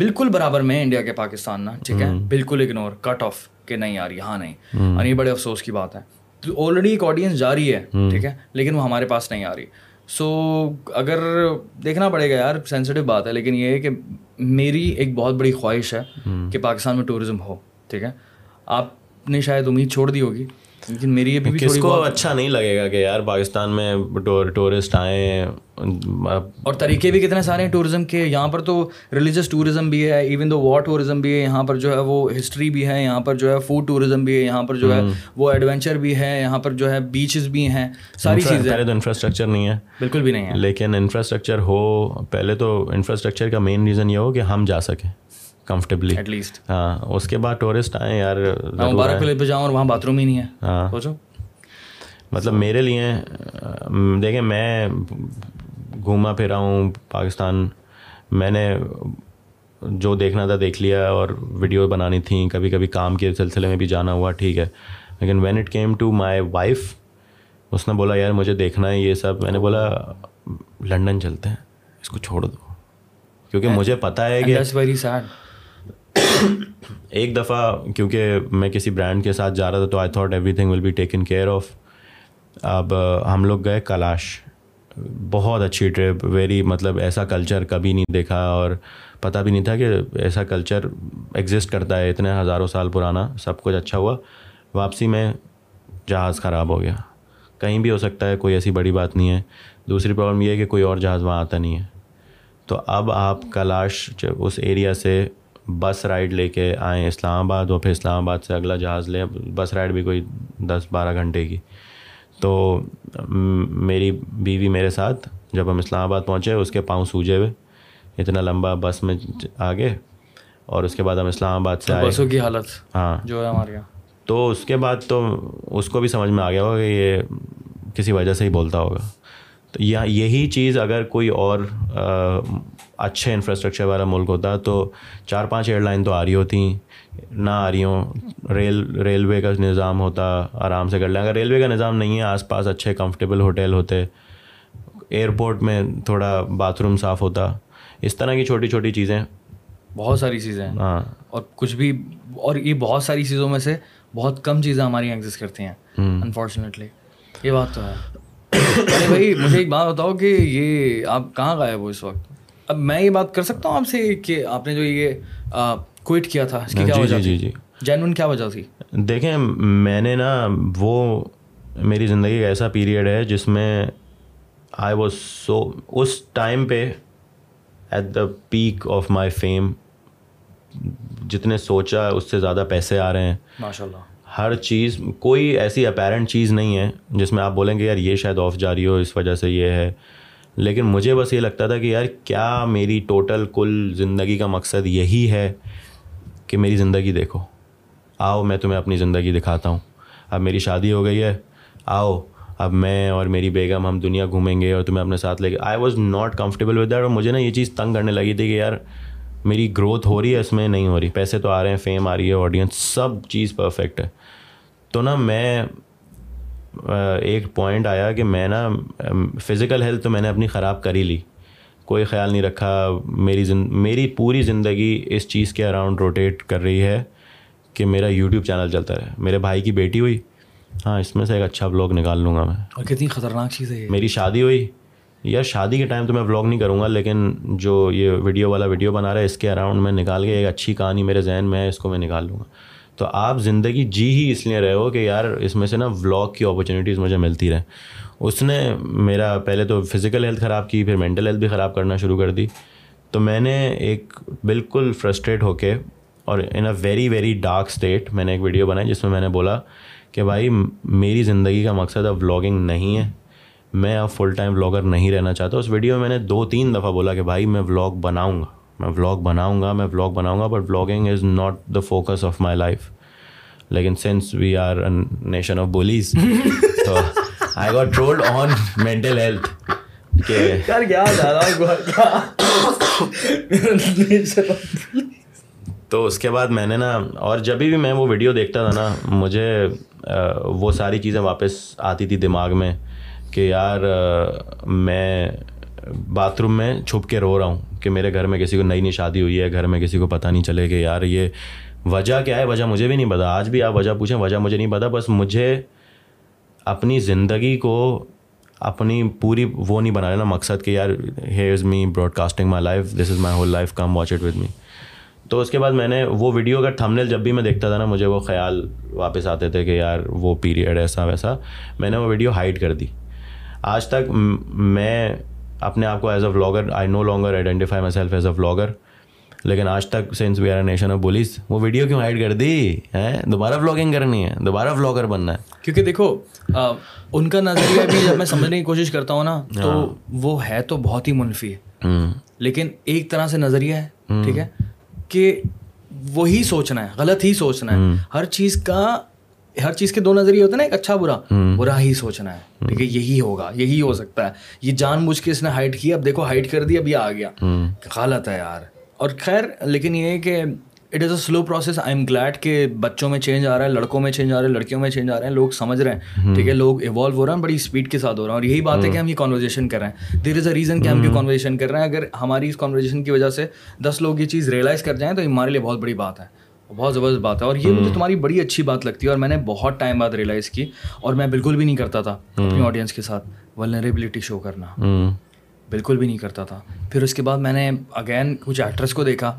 بالکل برابر میں انڈیا کے پاکستان نا ٹھیک ہے؟ بالکل اگنور کٹ آف کہ نہیں یار یہاں نہیں۔ اور یہ بڑے افسوس کی بات ہے۔ تو آلریڈی ایک آڈینس جا رہی ہے ٹھیک ہے؟ لیکن وہ ہمارے پاس نہیں آ رہی۔ سو اگر دیکھنا پڑے گا یار سینسٹیو بات ہے لیکن یہ ہے کہ میری ایک بہت بڑی خواہش ہے کہ پاکستان میں ٹورزم ہو ٹھیک ہے؟ آپ نے شاید امید چھوڑ دی ہوگی۔ لیکن میری یہ کس کو اچھا نہیں لگے گا کہ یار پاکستان میں ٹورسٹ آئیں اور طریقے بھی کتنے سارے ہیں ٹورزم کے یہاں پر تو ریلیجس ٹورزم بھی ہے ایون دو وار ٹورزم بھی ہے یہاں پر جو ہے وہ ہسٹری بھی ہے یہاں پر جو ہے فوڈ ٹورزم بھی ہے یہاں پر جو ہے وہ ایڈونچر بھی ہے یہاں پر جو ہے بیچز بھی ہیں ساری چیزیں پہلے تو انفراسٹرکچر نہیں ہے۔ بالکل بھی نہیں ہے۔ لیکن انفراسٹرکچر ہو پہلے تو انفراسٹرکچر کا مین ریزن یہ ہو کہ ہم جا سکیں۔ کمفرٹیبلی ایٹ لیسٹ ہاں اس کے بعد ٹورسٹ آئیں یار مبارک پہ جاؤں اور وہاں باتھ روم ہی نہیں ہے۔ ہاں۔ سوچو۔ مطلب میرے لیے دیکھیں میں گھوما پھرا ہوں پاکستان۔ میں نے جو دیکھنا تھا دیکھ لیا اور ویڈیو بنانی تھیں کبھی کبھی کام کے سلسلے میں بھی جانا ہوا ٹھیک ہے۔ لیکن when it came to my wife اس نے بولا یار مجھے دیکھنا ہے یہ سب۔ میں نے بولا لنڈن چلتے ہیں اس کو چھوڑ دو۔ کیونکہ مجھے پتہ ہے کہ ایک دفعہ کیونکہ میں کسی برانڈ کے ساتھ جا رہا تھا تو I thought everything will be taken care of اب ہم لوگ گئے کلاش. بہت اچھی ٹرپ ویری مطلب ایسا کلچر کبھی نہیں دیکھا اور پتہ بھی نہیں تھا کہ ایسا کلچر ایگزسٹ کرتا ہے، اتنے ہزاروں سال پرانا سب کچھ اچھا ہوا. واپسی میں جہاز خراب ہو گیا. کہیں بھی ہو سکتا ہے، کوئی ایسی بڑی بات نہیں ہے. دوسری پرابلم یہ ہے کہ کوئی اور جہاز وہاں آتا نہیں ہے. تو اب آپ کلاش اس ایریا سے بس رائڈ لے کے آئیں اسلام آباد اور پھر اسلام آباد سے اگلا جہاز لیں۔ بس رائڈ بھی کوئی دس بارہ گھنٹے کی۔ تو میری بیوی میرے ساتھ جب ہم اسلام آباد پہنچے اس کے پاؤں سوجے ہوئے۔ اتنا لمبا بس میں آگے اور اس کے بعد ہم اسلام آباد سے آئے۔ بسوں کی حالت ہاں۔ جو ہے ہمارے یہاں۔ تو اس کے بعد تو اس کو بھی سمجھ میں آ گیا ہوگا کہ یہ کسی وجہ سے ہی بولتا ہوگا۔ تو یہی چیز اگر کوئی اور اچھے انفراسٹرکچر والا ملک ہوتا تو چار پانچ ایئر لائن تو آ رہی ہوتی نہ آ رہی ہوں۔ ریل ریلوے کا نظام ہوتا آرام سے کر لیں۔ اگر ریلوے کا نظام نہیں ہے آس پاس اچھے کمفرٹیبل ہوٹل ہوتے ایئرپورٹ میں تھوڑا باتھ روم صاف ہوتا۔ اس طرح کی چھوٹی چھوٹی چیزیں۔ بہت ساری چیزیں ہاں۔ اور کچھ بھی اور یہ بہت ساری چیزوں میں سے بہت کم چیزیں ہماری ایگزسٹ کرتی ہیں۔ انفارچونیٹلی یہ بات تو ہے۔ بھائی مجھے ایک بات بتاؤ کہ یہ آپ کہاں گئے وہ اس وقت؟ اب میں یہ بات کر سکتا ہوں آپ سے کہ آپ نے جو یہ کوئٹ کیا تھا اس کی کیا جی وجہ جی جی جی۔ جینون کیا وجہ تھی؟ دیکھیں میں نے نا وہ میری زندگی کا ایسا پیریڈ ہے جس میں آئی واز سو اس ٹائم پہ at the peak of my fame جتنے سوچا اس سے زیادہ پیسے آ رہے ہیں۔ ماشاء اللہ ہر چیز کوئی ایسی اپیرنٹ چیز نہیں ہے جس میں آپ بولیں گے یار یہ شاید آف جاری ہو اس وجہ سے یہ ہے۔ لیکن مجھے بس یہ لگتا تھا کہ یار کیا میری ٹوٹل کل زندگی کا مقصد یہی ہے کہ میری زندگی دیکھو۔ آؤ، میں تمہیں اپنی زندگی دکھاتا ہوں۔ اب میری شادی ہو گئی ہے۔ آؤ، اب میں اور میری بیگم ہم دنیا گھومیں گے اور تمہیں اپنے ساتھ لے کے۔ I was not comfortable with that اور مجھے نا یہ چیز تنگ کرنے لگی تھی کہ یار میری گروتھ ہو رہی ہے، اس میں نہیں ہو رہی۔ پیسے تو آ رہے ہیں فیم آ رہی ہے آڈینس سب چیز پرفیکٹ ہے۔ تو نا میں ایک پوائنٹ آیا کہ میں نا فزیکل ہیلتھ تو میں نے اپنی خراب کر ہی لی۔ کوئی خیال نہیں رکھا۔ میری زند میری پوری زندگی اس چیز کے اراؤنڈ روٹیٹ کر رہی ہے کہ میرا یوٹیوب چینل چلتا رہے۔ میرے بھائی کی بیٹی ہوئی۔ ہاں اس میں سے ایک اچھا بلاگ نکال لوں گا میں۔ اور کتنی خطرناک چیز ہے میری شادی ہوئی۔ یا شادی کے ٹائم تو میں بلاگ نہیں کروں گا لیکن جو یہ ویڈیو والا ویڈیو بنا رہا ہے اس کے اراؤنڈ میں نکال کے ایک اچھی کہانی میرے ذہن میں ہے اس کو میں نکال لوں گا۔ تو آپ زندگی جی ہی اس لیے رہے ہو کہ یار اس میں سے نا ولاگ کی اپرچونیٹیز مجھے ملتی رہیں۔ اس نے میرا پہلے تو فزیکل ہیلتھ خراب کی، پھر مینٹل ہیلتھ بھی خراب کرنا شروع کر دی۔ تو میں نے ایک بالکل فرسٹریٹ ہو کے اور in a very very dark state میں نے ایک ویڈیو بنائی جس میں میں نے بولا کہ بھائی، میری زندگی کا مقصد اب ولاگنگ نہیں ہے۔ میں اب فل ٹائم ولاگر نہیں رہنا چاہتا۔ اس ویڈیو میں میں نے دو تین دفعہ بولا کہ بھائی، میں ولاگ بناؤں گا۔ میں ولاگ بناؤں گا میں ولاگ بناؤں گا but vlogging is not the focus of my life لیکن since we are nation of bullies تو I got trolled on mental health تو اس کے بعد میں نے نا اور جب بھی میں وہ ویڈیو دیکھتا تھا نا مجھے وہ ساری چیزیں واپس آتی تھی دماغ میں کہ یار میں باتھ روم میں چھپ کے رو رہا ہوں۔ کہ میرے گھر میں کسی کو نئی نئی شادی ہوئی ہے، گھر میں کسی کو پتہ نہیں چلے کہ یار یہ وجہ کیا ہے؟ وجہ مجھے بھی نہیں پتا۔ آج بھی آپ وجہ پوچھیں، وجہ مجھے نہیں پتا، بس مجھے اپنی زندگی کو اپنی پوری وہ نہیں بنا لینا مقصد کہ یار here is me broadcasting my life this is my whole life come watch it with me تو اس کے بعد میں نے وہ ویڈیو کا تھمنیل جب بھی میں دیکھتا تھا نا، مجھے وہ خیال واپس آتے تھے کہ یار، وہ پیریڈ ایسا ویسا، میں نے وہ ویڈیو ہائڈ کر دی۔ آج تک میں اپنے آپ کو as a vlogger I no longer identify myself as a vlogger لیکن آج تک since we are nation of bullies وہ ویڈیو کیوں ہائڈ کر دی؟ ہے دوبارہ ولاگنگ کرنی ہے دوبارہ ولاگر بننا ہے۔ کیونکہ دیکھو ان کا نظریہ بھی جب میں سمجھنے کی کوشش کرتا ہوں نا تو وہ ہے تو بہت ہی منفی ہے۔ لیکن ایک طرح سے نظریہ ہے ٹھیک ہے کہ وہی سوچنا ہے غلط ہی سوچنا ہے۔ ہر چیز کا ہر چیز کے دو نظریے ہوتے ہیں نا ایک اچھا برا برا ہی سوچنا ہے۔ ٹھیک ہے یہی ہوگا یہی ہو سکتا ہے۔ یہ جان بوجھ کے اس نے ہائٹ کیا اب دیکھو ہائٹ کر دی اب یہ آ گیا۔ غلط ہے یار۔ اور خیر لیکن یہ ہے کہ it is a slow process I am glad کہ بچوں میں چینج آ رہا ہے لڑکوں میں چینج آ رہا ہے لڑکیوں میں چینج آ رہے ہیں لوگ سمجھ رہے ہیں۔ ٹھیک ہے لوگ ایوالو ہو رہے ہیں بڑی اسپیڈ کے ساتھ ہو رہے ہیں اور یہی بات ہے کہ ہم یہ کانورزیشن کر رہے ہیں۔ دیر از اے ریزن کہ ہم یہ کانورزیشن کر رہے ہیں۔ اگر ہماری اس کانورزیشن کی وجہ سے دس لوگ یہ چیز ریئلائز کر جائیں تو ہمارے لیے بہت بڑی بات ہے۔ بہت زبردست بات ہے اور یہ مجھے تمہاری بڑی اچھی بات لگتی ہے اور میں نے بہت ٹائم بعد ریئلائز کی اور میں بالکل بھی نہیں کرتا تھا اپنی آڈینس کے ساتھ ولنریبلٹی شو کرنا۔ بالکل بھی نہیں کرتا تھا۔ پھر اس کے بعد میں نے اگین کچھ ایکٹرس کو دیکھا۔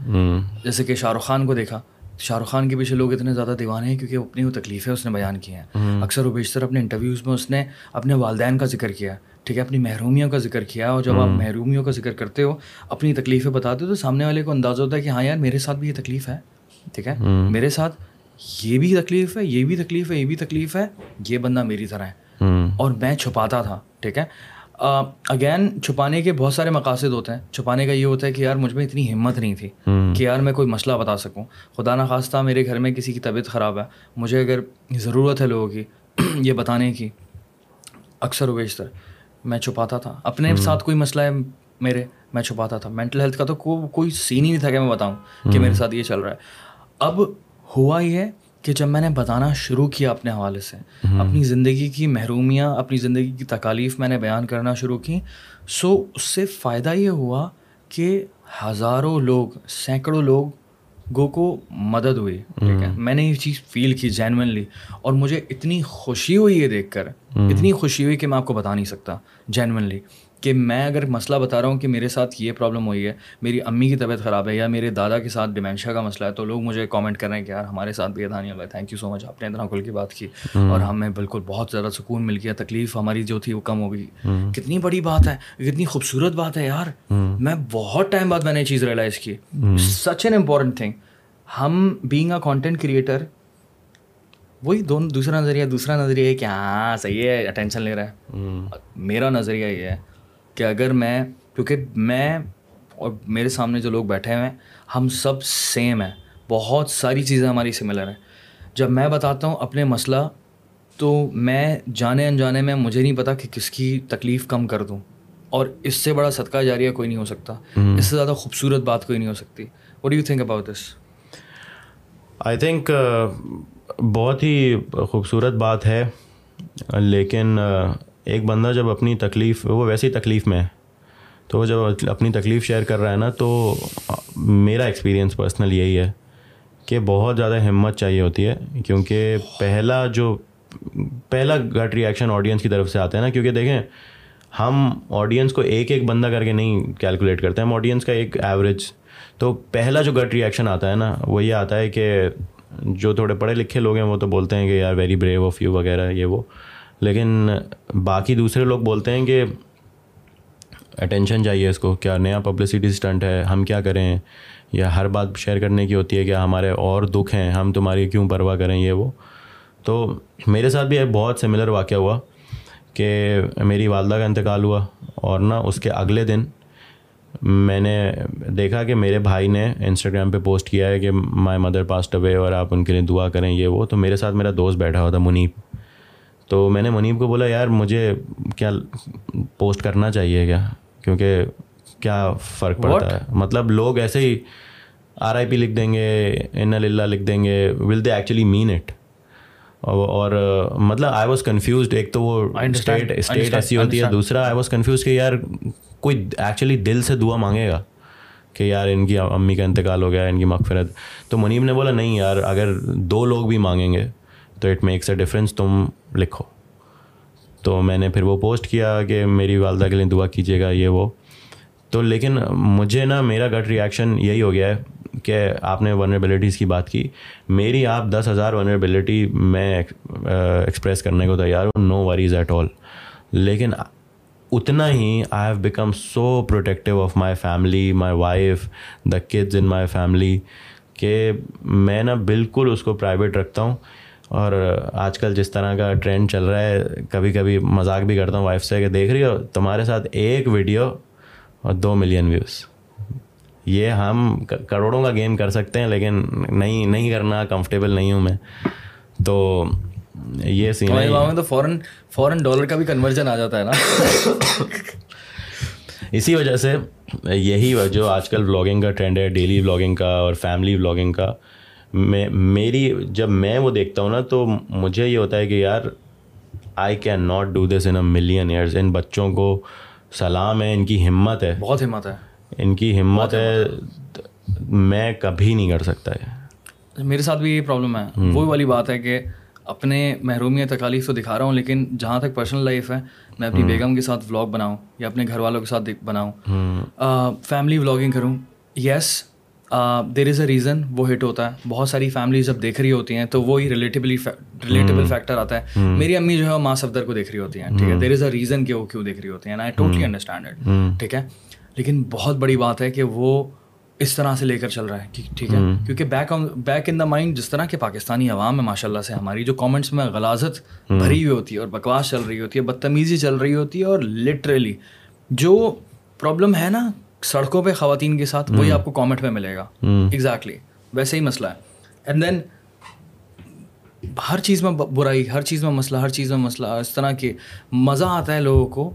جیسے کہ شاہ رخ خان کو دیکھا۔ شاہ رخ خان کے پیچھے لوگ اتنے زیادہ دیوانے ہیں کیونکہ اپنی وہ تکلیفیں اس نے بیان کی ہیں۔ اکثر و بیشتر اپنے انٹرویوز میں اس نے اپنے والدین کا ذکر کیا۔ ٹھیک ہے اپنی محرومیوں کا ذکر کیا اور جب آپ محرومیوں کا ذکر کرتے ہو اپنی تکلیفیں بتاتے ہو تو سامنے والے کو اندازہ ہوتا ہے کہ ہاں یار میرے ساتھ بھی یہ تکلیف ہے۔ ٹھیک ہے؟ میرے ساتھ یہ بھی تکلیف ہے یہ بھی تکلیف ہے یہ بھی تکلیف ہے یہ بندہ میری طرح ہے۔ اور میں چھپاتا تھا ٹھیک ہے؟ اگین چھپانے کے بہت سارے مقاصد ہوتے ہیں۔ چھپانے کا یہ ہوتا ہے کہ یار مجھ میں اتنی ہمت نہیں تھی کہ یار میں کوئی مسئلہ بتا سکوں۔ خدا نخواستہ میرے گھر میں کسی کی طبیعت خراب ہے۔ مجھے اگر ضرورت ہے لوگوں کی یہ بتانے کی اکثر و بیشتر میں چھپاتا تھا۔ اپنے ساتھ کوئی مسئلہ ہے میرے میں چھپاتا تھا۔ مینٹل ہیلتھ کا تو کوئی سین ہی نہیں تھا کہ میں بتاؤں کہ میرے ساتھ یہ چل رہا ہے۔ اب ہوا یہ ہے کہ جب میں نے بتانا شروع کیا اپنے حوالے سے اپنی زندگی کی محرومیاں اپنی زندگی کی تکالیف میں نے بیان کرنا شروع کی سو اس سے فائدہ یہ ہوا کہ ہزاروں لوگ سینکڑوں لوگ گو کو مدد ہوئی ٹھیک ہے؟ میں نے یہ چیز فیل کی جینونلی اور مجھے اتنی خوشی ہوئی یہ دیکھ کر اتنی خوشی ہوئی کہ میں آپ کو بتا نہیں سکتا جینونلی کہ میں اگر مسئلہ بتا رہا ہوں کہ میرے ساتھ یہ پرابلم ہوئی ہے میری امی کی طبیعت خراب ہے یا میرے دادا کے ساتھ ڈیمینشیا کا مسئلہ ہے تو لوگ مجھے کامنٹ کر رہے ہیں کہ یار ہمارے ساتھ بھی ادھانی ہوگا تھینک یو سو مچ آپ نے اتنا کھل کی بات کی اور ہمیں بالکل بہت زیادہ سکون مل گیا تکلیف ہماری جو تھی وہ کم ہو گئی۔ کتنی بڑی بات ہے کتنی خوبصورت بات ہے یار۔ میں بہت ٹائم بعد میں نے یہ چیز ریئلائز کی۔ سچ این امپورٹنٹ تھنگ ہم بینگ اے کانٹینٹ کریٹر وہی دونوں دوسرا نظریہ دوسرا نظریہ ہے کہ ہاں صحیح ہے اٹینشن لے رہا ہے۔ میرا نظریہ یہ ہے۔ کہ اگر میں کیونکہ میں اور میرے سامنے جو لوگ بیٹھے ہوئے ہیں ہم سب سیم ہیں۔ بہت ساری چیزیں ہماری سملر ہیں۔ جب میں بتاتا ہوں اپنے مسئلہ تو میں جانے انجانے میں مجھے نہیں پتا کہ کس کی تکلیف کم کر دوں۔ اور اس سے بڑا صدقہ جاریہ کوئی نہیں ہو سکتا۔ اس سے زیادہ خوبصورت بات کوئی نہیں ہو سکتی۔ What you think about this I think بہت ہی خوبصورت بات ہے۔ لیکن ایک بندہ جب اپنی تکلیف، وہ ویسی تکلیف میں ہے، تو وہ جب اپنی تکلیف شیئر کر رہا ہے نا، تو میرا ایکسپیرینس پرسنل یہی ہے کہ بہت زیادہ ہمت چاہیے ہوتی ہے، کیونکہ پہلا جو، پہلا گٹ ریئیکشن آڈینس کی طرف سے آتا ہے نا، کیونکہ دیکھیں، ہم آڈینس کو ایک ایک بندہ کر کے نہیں کیلکولیٹ کرتے، ہم آڈینس کا ایک ایوریج تو پہلا جو گٹ ریئیکشن آتا ہے نا وہ یہ آتا ہے کہ جو تھوڑے پڑھے لکھے لوگ ہیں، وہ تو بولتے ہیں کہ یار ویری بریو آف یو وغیرہ، یہ وہ۔ لیکن باقی دوسرے لوگ بولتے ہیں کہ اٹینشن چاہیے اس کو، کیا نیا پبلسٹی اسٹنٹ ہے، ہم کیا کریں؟ یا ہر بات شیئر کرنے کی ہوتی ہے کہ ہمارے اور دکھ ہیں، ہم تمہاری کیوں پرواہ کریں؟ یہ وہ۔ تو میرے ساتھ بھی ایک بہت سملر واقعہ ہوا کہ میری والدہ کا انتقال ہوا اور نا اس کے اگلے دن میں نے دیکھا کہ میرے بھائی نے انسٹاگرام پہ پوسٹ کیا ہے کہ مائی مدر پاسٹ اوے اور آپ ان کے لیے دعا کریں، یہ وہ۔ تو میرے ساتھ میرا دوست بیٹھا ہوا تھا منیپ تو میں نے منیب کو بولا یار مجھے کیا پوسٹ کرنا چاہیے کیا؟ کیونکہ کیا فرق پڑتا ہے? مطلب لوگ ایسے ہی آر آئی پی لکھ دیں گے ان اللہ لکھ دیں گے ول دے ایکچولی مین اٹ اور مطلب آئی واز کنفیوزڈ ایک تو وہ اسٹیٹ اسٹیٹ ایسی ہوتی ہے دوسرا آئی واز کنفیوز کہ یار کوئی ایکچولی دل سے دعا مانگے گا کہ یار ان کی امی کا انتقال ہو گیا ان کی مغفرت؟ تو منیب نے بولا نہیں یار اگر دو لوگ بھی مانگیں گے تو اٹ میکس اے ڈفرینس تم لکھو۔ تو میں نے پھر وہ پوسٹ کیا کہ میری والدہ کے لیے دعا کیجیے گا، یہ وہ۔ تو لیکن مجھے نا، میرا گٹ ریئیکشن یہی ہو گیا ہے کہ آپ نے ونریبلٹیز کی بات کی۔ میری آپ دس ہزار ونریبلٹی میں ایکسپریس کرنے کو تیار ہوں نو وریز ایٹ آل لیکن اتنا ہی I have become so protective of my family my wife the kids in my family کہ میں نا بالکل اس کو پرائیویٹ رکھتا ہوں۔ اور آج کل جس طرح کا ٹرینڈ چل رہا ہے کبھی کبھی مذاق بھی کرتا ہوں وائف سے کہ دیکھ رہی ہو تمہارے ساتھ ایک ویڈیو اور دو ملین ویوز۔ یہ ہم کروڑوں کا گیم کر سکتے ہیں لیکن نہیں نہیں کرنا کمفرٹیبل نہیں ہوں میں۔ تو یہ سین ہے۔ تو فوراً فوراً ڈالر کا بھی کنورژن آ جاتا ہے نا۔ اسی وجہ سے یہی جو آج کل بلاگنگ کا ٹرینڈ ہے ڈیلی بلاگنگ کا اور فیملی بلاگنگ کا۔ میں میری جب میں وہ دیکھتا ہوں نا تو مجھے یہ ہوتا ہے کہ یار I can not do this in a million years ان بچوں کو سلام ہے ان کی ہمت ہے۔ بہت ہمت ہے۔ ان کی ہمت ہے میں کبھی نہیں کر سکتا ہے میرے ساتھ بھی یہ پرابلم ہے۔ وہی والی بات ہے کہ اپنے محرومی تکالیف تو دکھا رہا ہوں لیکن جہاں تک پرسنل لائف ہے میں اپنی بیگم کے ساتھ ولاگ بناؤں یا اپنے گھر والوں کے ساتھ بناؤں۔ فیملی ولاگنگ کروں۔ یس دیر از اے ریزن وہ ہٹ ہوتا ہے۔ بہت ساری فیملیز جب دیکھ رہی ہوتی ہیں تو وہی ریلیٹیبلی ریلیٹیبل فیکٹر آتا ہے۔ میری امی جو ہے ماں صفدر کو دیکھ رہی ہوتی ہیں ٹھیک ہے؟ دیر از اے ریزن کہ وہ کیوں دیکھ رہی ہوتی ہیں آئی ٹوٹلی انڈرسٹینڈ اٹ ٹھیک ہے؟ لیکن بہت بڑی بات ہے کہ وہ اس طرح سے لے کر چل رہا ہے ٹھیک ہے؟ کیونکہ back on back in the mind جس طرح کے پاکستانی عوام ہے ماشاء اللہ سے ہماری جو کامنٹس میں غلازت بھری ہوئی ہوتی ہے اور بکواس چل رہی ہوتی ہے بدتمیزی چل رہی ہوتی ہے اور لٹرلی جو پرابلم ہے نا سڑکوں پہ خواتین کے ساتھ وہی آپ کو کامنٹ میں ملے گا۔ ایگزیکٹلی ویسے ہی مسئلہ ہے۔ اینڈ دین ہر چیز میں برائی ہر چیز میں مسئلہ ہر چیز میں مسئلہ اس طرح کے مزہ آتا ہے لوگوں کو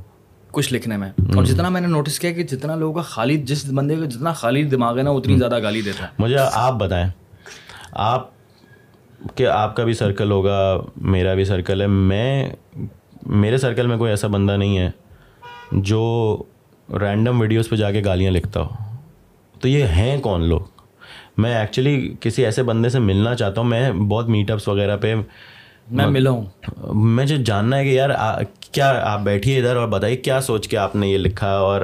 کچھ لکھنے میں۔ اور جتنا میں نے نوٹس کیا کہ جتنا لوگوں کا خالی جس بندے کا جتنا خالی دماغ ہے نا اتنی زیادہ گالی دیتا ہے۔ مجھے آپ بتائیں۔ آپ کہ آپ کا بھی سرکل ہوگا میرا بھی سرکل ہے۔ میں میرے سرکل میں کوئی ایسا بندہ نہیں ہے جو رینڈم ویڈیوز پہ جا کے گالیاں لکھتا ہو تو یہ ہیں کون لوگ؟ میں ایکچولی کسی ایسے بندے سے ملنا چاہتا ہوں میں بہت میٹ اپس وغیرہ پہ میں ملا ہوں مجھے جاننا ہے کہ یار کیا آپ بیٹھیے ادھر اور بتائیے کیا سوچ کے آپ نے یہ لکھا؟ اور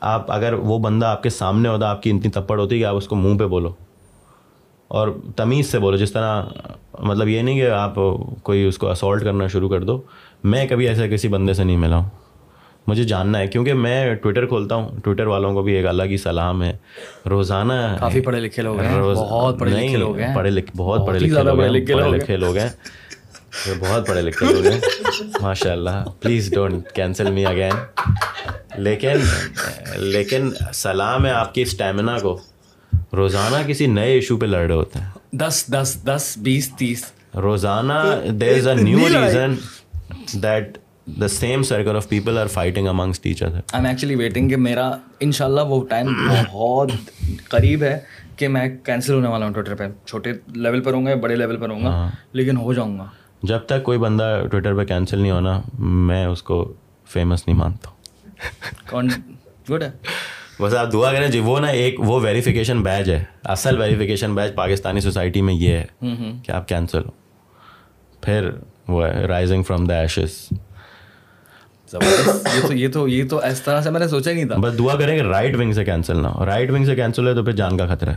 آپ اگر وہ بندہ آپ کے سامنے ہوتا آپ کی اتنی تپڑ ہوتی کہ آپ اس کو منہ پہ بولو اور تمیز سے بولو جس طرح مطلب یہ نہیں کہ آپ کوئی اس کو اسالٹ کرنا شروع کر دو۔ میں کبھی ایسے کسی بندے سے نہیں ملا ہوں۔ مجھے جاننا ہے کیونکہ میں ٹویٹر کھولتا ہوں۔ ٹویٹر والوں کو بھی ایک الگ ہی سلام ہے۔ روزانہ کافی پڑھے لکھے لوگ ہیں۔ بہت پڑھے لکھے لوگ ہیں۔ پڑھے لکھے بہت پڑھے لکھے لوگ ہیں پڑھے لکھے لوگ ہیں۔ بہت پڑھے لکھے لوگ ہیں۔ ماشاء اللہ please don't cancel me again لیکن لیکن سلام ہے آپ کی اسٹیمنا کو۔ روزانہ کسی نئے ایشو پہ لڑ رہے ہوتے ہیں۔ دس دس دس بیس تیس۔ روزانہ there is a new reason that the same circle of people are fighting amongst teacher I am actually waiting کہ میرا ان شاء اللہ وہ ٹائم بہت قریب ہے کہ میں کینسل ہونے والا ہوں ٹویٹر پہ چھوٹے لیول پر ہوں گا بڑے لیول پر ہوں گا لیکن ہو جاؤں گا جب تک کوئی بندہ ٹویٹر پہ کینسل نہیں ہونا میں اس کو فیمس نہیں مانتا ہوں کون گڈ ہے بس آپ دعا کریں جی وہ نا ایک وہ ویریفیکیشن بیچ ہے اصل ویریفیکیشن بیچ پاکستانی سوسائٹی میں یہ ہے کہ آپ کینسل ہو پھر وہ ہے رائزنگ فرام دا ایشز یہ تو یہ تو یہ تو اس طرح سے میں نے سوچا ہی نہیں تھا۔ بس دعا کریں کہ رائٹ ونگ سے کینسل نہ ہو۔ رائٹ ونگ سے کینسل ہے تو پھر جان کا خطرہ ہے۔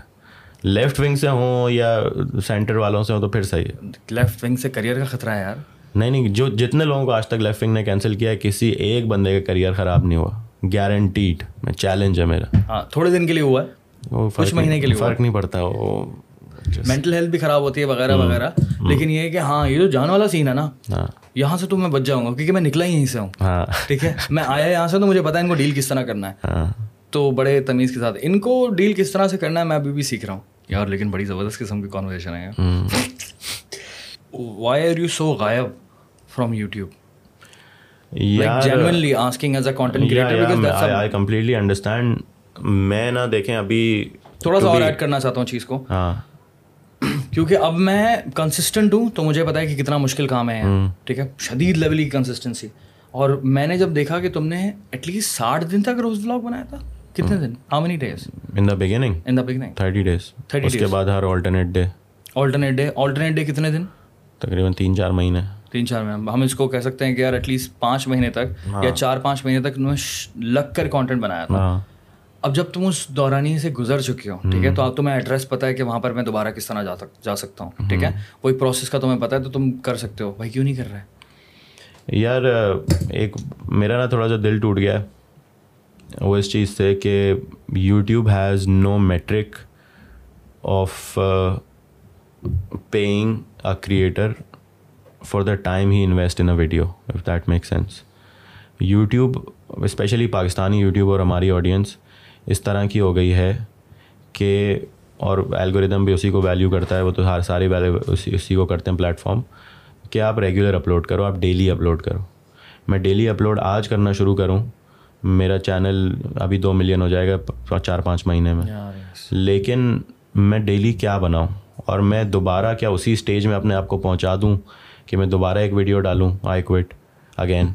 لیفٹ ونگ سے ہوں یا سینٹر والوں سے ہوں تو پھر صحیح ہے۔ لیفٹ ونگ سے کریئر کا خطرہ ہے یار۔ نہیں نہیں جو جتنے لوگوں کو آج تک لیفٹ ونگ نے کینسل کیا ہے کسی ایک بندے کا کریئر خراب نہیں ہوا۔ گارنٹیڈ چیلنج ہے میرا۔ ہاں تھوڑے دن کے لیے ہوا ہے۔ کچھ مہینے کے لیے فرق نہیں پڑتا۔ وہ مینٹل ہیلتھ بھی خراب ہوتی ہے وغیرہ وغیرہ. لیکن یہ ہے کہ ہاں یہ جو جان والا سین ہے نا ہاں. یہاں سے تو میں بچ جاؤں گا کیونکہ میں نکلا ہی یہیں سے ہوں۔ ہاں. ٹھیک ہے؟ میں آیا یہاں سے تو مجھے پتا ہے ان کو ڈیل کس طرح کرنا ہے۔ ہاں. تو بڑے تمیز کے ساتھ ان کو ڈیل کس طرح سے کرنا ہے میں ابھی بھی سیکھ رہا ہوں۔ یار لیکن بڑی زبردست قسم کی کانورزیشن ہے وائی آر یو سو غائب فرام یوٹیوب میں نہ دیکھیں ابھی تھوڑا سا اور ایڈ کرنا چاہتا ہوں چیز کو۔ ہاں. کیونکہ اب میں کنسسٹنٹ ہوں تو مجھے پتا ہے کہ کتنا مشکل کام ہے ٹھیک ہے؟ شدید لیول کی کنسسٹنسی اور میں نے جب دیکھا کہ تم نے ایٹ لیسٹ ساٹھ دن تک روز بلاگ بنایا تھا کتنے دن؟ How many days in the beginning in the beginning thirty days 30 اس کے بعد ہر alternate day alternate day alternate day کتنے دن؟ تقریباً تین چار مہینے۔ تین چار مہینے۔ ہم اس کو کہہ سکتے ہیں کہ یار ایٹ لیسٹ پانچ مہینے تک یا چار پانچ مہینے تک تمہیں لگ کر کانٹینٹ بنایا تھا۔ ہاں۔ اب جب تم اس دورانی سے گزر چکے ہو ٹھیک ہے؟ تو اب تمہیں ایڈریس پتا ہے کہ وہاں پر میں دوبارہ کس طرح جا جا سکتا ہوں ٹھیک ہے؟ وہی پروسیس کا تمہیں پتا ہے تو تم کر سکتے ہو۔ بھائی کیوں نہیں کر رہے؟ یار ایک میرا نا تھوڑا سا دل ٹوٹ گیا وہ اس چیز سے کہ YouTube has no metric of paying a creator for the time he invest in a video if that make sense YouTube especially Pakistani YouTube اور ہماری آڈینس اس طرح کی ہو گئی ہے کہ اور الگوریدم بھی اسی کو ویلیو کرتا ہے وہ تو ہر ساری ویلیو اسی اسی کو کرتے ہیں پلیٹفارم کہ آپ ریگولر اپلوڈ کرو آپ ڈیلی اپلوڈ کرو۔ میں ڈیلی اپلوڈ آج کرنا شروع کروں میرا چینل ابھی دو ملین ہو جائے گا چار پانچ مہینے میں۔ لیکن میں ڈیلی کیا بناؤں؟ اور میں دوبارہ کیا اسی اسٹیج میں اپنے آپ کو پہنچا دوں کہ میں دوبارہ ایک ویڈیو ڈالوں آئی کوئٹ اگین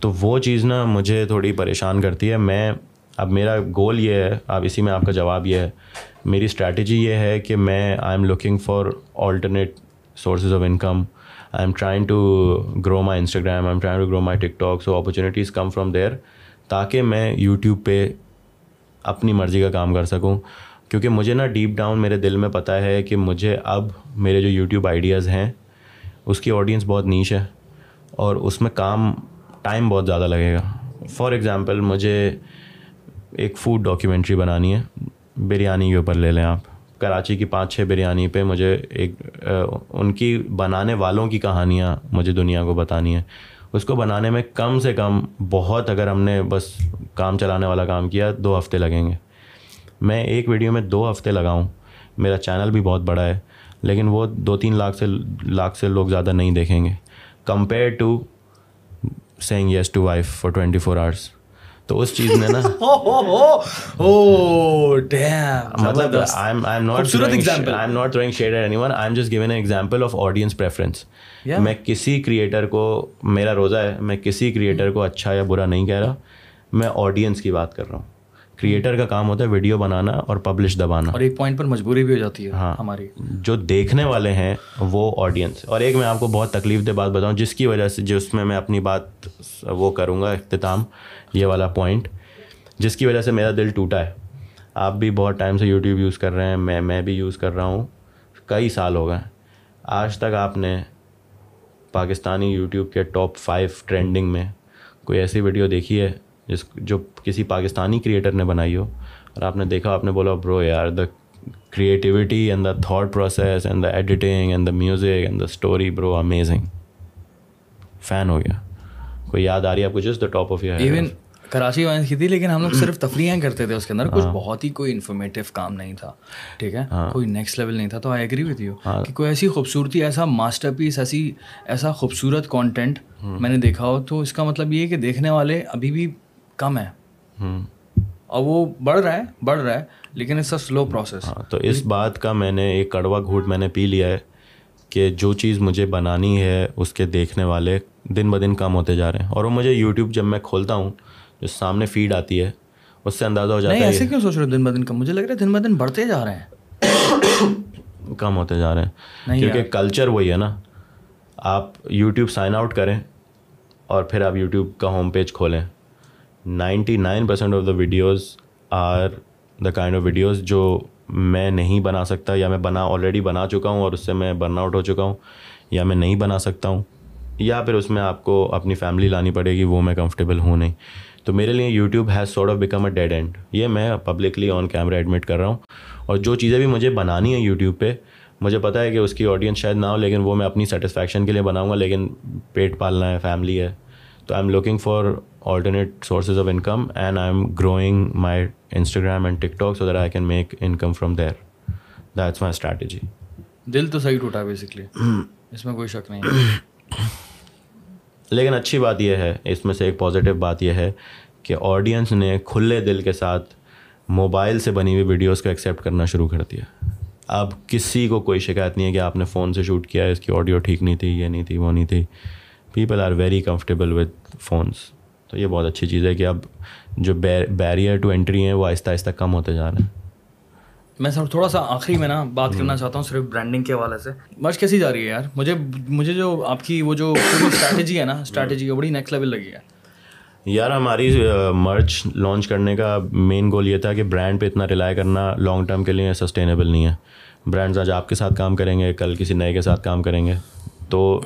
تو وہ چیز نا مجھے تھوڑی پریشان کرتی ہے۔ میں اب میرا گول یہ ہے، اب اسی میں آپ کا جواب یہ ہے میری اسٹریٹجی یہ ہے کہ میں I am looking for alternate sources of income. I'm trying to grow my Instagram. I'm trying to grow my TikTok. So opportunities come from there. تاکہ میں یوٹیوب پہ اپنی مرضی کا کام کر سکوں کیونکہ مجھے نا ڈیپ ڈاؤن میرے دل میں پتہ ہے کہ مجھے اب میرے جو یوٹیوب آئیڈیاز ہیں، اس کی آڈینس بہت نیچ ہے اور اس میں کام ٹائم بہت زیادہ لگے گا فار ایگزامپل مجھے ایک فوڈ ڈاکیومنٹری بنانی ہے۔ بریانی کے اوپر لے لیں آپ۔ کراچی کی پانچ چھ بریانی پہ مجھے ایک ان کی بنانے والوں کی کہانیاں مجھے دنیا کو بتانی ہے اس کو بنانے میں کم سے کم بہت اگر ہم نے بس کام چلانے والا کام کیا، دو ہفتے لگیں گے۔ میں ایک ویڈیو میں دو ہفتے لگاؤں۔ میرا چینل بھی بہت بڑا ہے، لیکن وہ دو تین لاکھ سے لاکھ سے لوگ زیادہ نہیں دیکھیں گے۔ Compare to saying yes to wife for twenty four hours تو اس چیز نے نا۔ مطلب میں کسی کریٹر کو میرا روزہ ہے میں کسی کریٹر کو اچھا یا برا نہیں کہہ رہا۔ میں آڈینس کی بات کر رہا ہوں۔ کریٹر کا کام ہوتا ہے ویڈیو بنانا اور پبلش دبانا۔ اور ایک پوائنٹ پر مجبوری بھی ہو جاتی ہے ہاں۔ ہماری۔ جو دیکھنے والے ہیں وہ آڈینس اور ایک میں آپ کو بہت تکلیف دہ بات بتاؤں جس کی وجہ سے جس میں میں اپنی بات وہ کروں گا اختتام۔ یہ والا پوائنٹ جس کی وجہ سے میرا دل ٹوٹا ہے۔ آپ بھی بہت ٹائم سے یوٹیوب یوز کر رہے ہیں، میں میں بھی یوز کر رہا ہوں۔ کئی سال ہو گئے آج تک آپ نے پاکستانی یوٹیوب کے ٹاپ فائیو ٹرینڈنگ میں کوئی ایسی ویڈیو دیکھی ہے جس جو کسی پاکستانی کریٹر نے بنائی ہو؟ اور آپ نے دیکھا، آپ نے بولا برو یار the creativity and the thought process and the editing and the music and the story bro amazing fan ہو گیا۔ کوئی یاد آ رہی ہے آپ کو؟ جس دا top of even Karachi vines کی تھی لیکن ہم لوگ صرف تفریح کرتے تھے اس کے اندر کچھ بہت ہی کوئی انفارمیٹو کام نہیں تھا ٹھیک ہے؟ کوئی نیکسٹ لیول نہیں تھا تو آئی ایگری وتھ یو کہ کوئی ایسی خوبصورتی ایسا ماسٹر پیس ایسی ایسا خوبصورت کانٹینٹ میں نے دیکھا ہو تو اس کا مطلب یہ کہ دیکھنے والے ابھی بھی کم ہیں۔ اور وہ بڑھ رہا ہے بڑھ رہا ہے لیکن اٹس اے سلو پروسیس تو اس بات کا میں نے ایک کڑوا گھوٹ میں نے پی لیا ہے کہ جو چیز مجھے بنانی ہے اس کے دیکھنے والے دن بہ دن کم ہوتے جا رہے ہیں۔ اور وہ مجھے یوٹیوب جب میں کھولتا ہوں جو سامنے فیڈ آتی ہے اس سے اندازہ ہو جاتا ہے ایسے کیوں سوچ رہے دن بہ دن کم؟ مجھے لگ رہا ہے دن بہ دن بڑھتے جا رہے ہیں۔ کم ہوتے جا رہے ہیں۔ کیونکہ کلچر وہی ہے نا۔ آپ یوٹیوب سائن آؤٹ کریں اور پھر آپ یوٹیوب کا ہوم پیج کھولیں۔ Ninety nine percent of the videos are the kind of videos جو میں نہیں بنا سکتا یا میں بنا آلریڈی بنا چکا ہوں اور اس سے میں برن آؤٹ ہو چکا ہوں یا میں نہیں بنا سکتا ہوں۔ یا پھر اس میں آپ کو اپنی فیملی لانی پڑے گی وہ میں کمفرٹیبل ہوں نہیں۔ تو میرے لیے YouTube has sort of become a dead and یہ میں پبلکلی آن کیمرہ ایڈمٹ کر رہا ہوں اور جو چیزیں بھی مجھے بنانی ہیں یوٹیوب پہ مجھے پتہ ہے کہ اس کی آڈینس شاید نہ ہو لیکن وہ میں اپنی سیٹسفیکشن کے لیے بناؤں گا لیکن پیٹ پالنا ہے فیملی ہے۔ تو I am looking for alternate sources of income and I am growing my Instagram and TikTok so that I can make income from there that's my strategy دل تو صحیح ٹوٹا بیسکلی اس میں کوئی شک نہیں لیکن اچھی بات یہ ہے، اس میں سے ایک پازیٹیو بات یہ ہے کہ آڈینس نے کھلے دل کے ساتھ موبائل سے بنی ہوئی ویڈیوز کو ایکسیپٹ کرنا شروع کر دیا۔ اب کسی کو کوئی شکایت نہیں ہے کہ آپ نے فون سے شوٹ کیا ہے، اس کی آڈیو ٹھیک نہیں تھی، یہ نہیں تھی، وہ نہیں تھی۔ People are very comfortable with phones تو یہ بہت اچھی چیز ہے کہ اب جو بیریئر ٹو انٹری ہیں، وہ آہستہ آہستہ کم ہوتے جا رہے ہیں۔ میں سر تھوڑا سا آخری میں نا بات کرنا چاہتا ہوں صرف برانڈنگ کے حوالے سے۔ مرچ کیسی جا رہی ہے یار؟ مجھے مجھے جو آپ کی وہ جو اسٹریٹجی ہے نا اسٹریٹجی وہ بڑی نیکسٹ لیول لگی ہے۔ یار ہماری مرچ لانچ کرنے کا مین گول یہ تھا کہ برانڈ پہ اتنا ریلائی کرنا لانگ ٹرم کے لیے سسٹینیبل نہیں ہے۔ برانڈز آج آپ کے ساتھ کام کریں گے کل کسی نئے کے ساتھ کام کریں گے۔ تو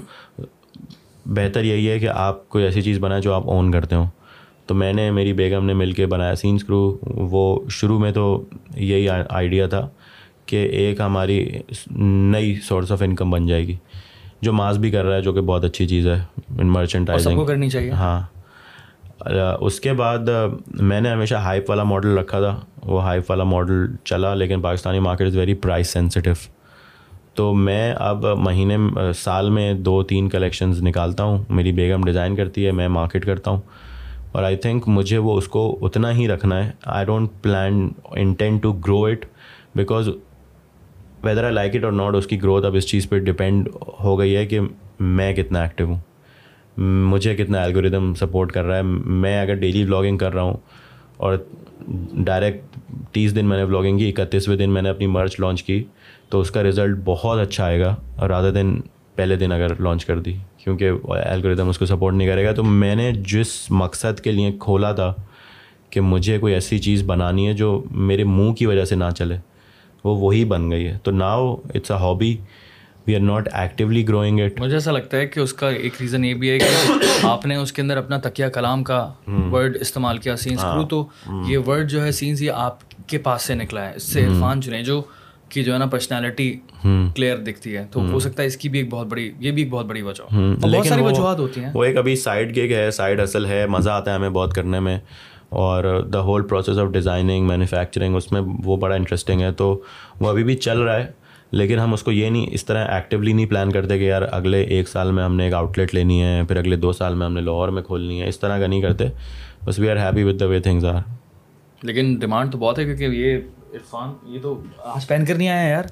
بہتر یہی ہے کہ آپ کوئی ایسی چیز بنائیں جو آپ اون کرتے ہوں۔ تو میں نے میری بیگم نے مل کے بنایا سین اسکرو وہ شروع میں تو یہی آئیڈیا تھا کہ ایک ہماری نئی سورس آف انکم بن جائے گی۔ جو ماس بھی کر رہا ہے جو کہ بہت اچھی چیز ہے مرچنٹائزنگ کرنی چاہیے۔ ہاں۔ اس کے بعد میں نے ہمیشہ ہائپ والا ماڈل رکھا تھا۔ وہ ہائپ والا ماڈل چلا لیکن Pakistani market is very price sensitive تو میں اب مہینے سال میں دو تین کلیکشنز نکالتا ہوں۔ میری بیگم ڈیزائن کرتی ہے میں مارکیٹ کرتا ہوں۔ اور آئی تھنک مجھے وہ اس کو اتنا ہی رکھنا ہے۔ I don't plan intent to grow it because whether I like it اور ناٹ اس کی گروتھ اب اس چیز پہ ڈپینڈ ہو گئی ہے کہ میں کتنا ایکٹیو ہوں۔ مجھے کتنا الگوریدم سپورٹ کر رہا ہے۔ میں اگر ڈیلی بلاگنگ کر رہا ہوں اور ڈائریکٹ تیس دن میں نے بلاگنگ کی، اکتیسویں دن میں نے اپنی مرچ لانچ کی، تو اس کا رزلٹ بہت اچھا آئے گا۔ اور رادر دن پہلے دن اگر لانچ کر دی۔ کیونکہ الگوریدم اس کو سپورٹ نہیں کرے گا۔ تو میں نے جس مقصد کے لیے کھولا تھا کہ مجھے کوئی ایسی چیز بنانی ہے جو میرے منہ کی وجہ سے نہ چلے وہ وہی بن گئی ہے۔ تو now it's a hobby we are not actually growing it مجھے ایسا لگتا ہے کہ اس کا ایک ریزن یہ بھی ہے کہ آپ نے اس کے اندر اپنا تکیہ کلام کا ورڈ استعمال کیا سینس کرو تو یہ ورڈ جو ہے سینس یہ آپ کے پاس سے نکلا ہے اس سے عرفان چنے جو کی جو ہے نا پرسنالٹی کلیئر دکھتی ہے۔ تو ہو سکتا ہے اس کی بھی ایک بہت بڑی یہ بھی ایک بہت بڑی وجہ بہت ساری وجوہات ہوتی ہیں۔ وہ ایک ابھی سائڈ گگ ہے سائڈ اصل ہے مزہ آتا ہے ہمیں بہت کرنے میں۔ اور the whole process of designing manufacturing اس میں وہ بڑا انٹرسٹنگ ہے۔ تو وہ ابھی بھی چل رہا ہے لیکن ہم اس کو یہ نہیں اس طرح ایکٹیولی نہیں پلان کرتے کہ یار اگلے ایک سال میں ہم نے ایک آؤٹ لیٹ لینی ہے پھر اگلے دو سال میں ہم نے لاہور میں کھولنی ہے۔ اس طرح کا نہیں کرتے۔ بس we are happy with the way things are لیکن ڈیمانڈ تو بہت ہے کیونکہ یہ عرفان یہ تو آج پہن کر نہیں آیا یار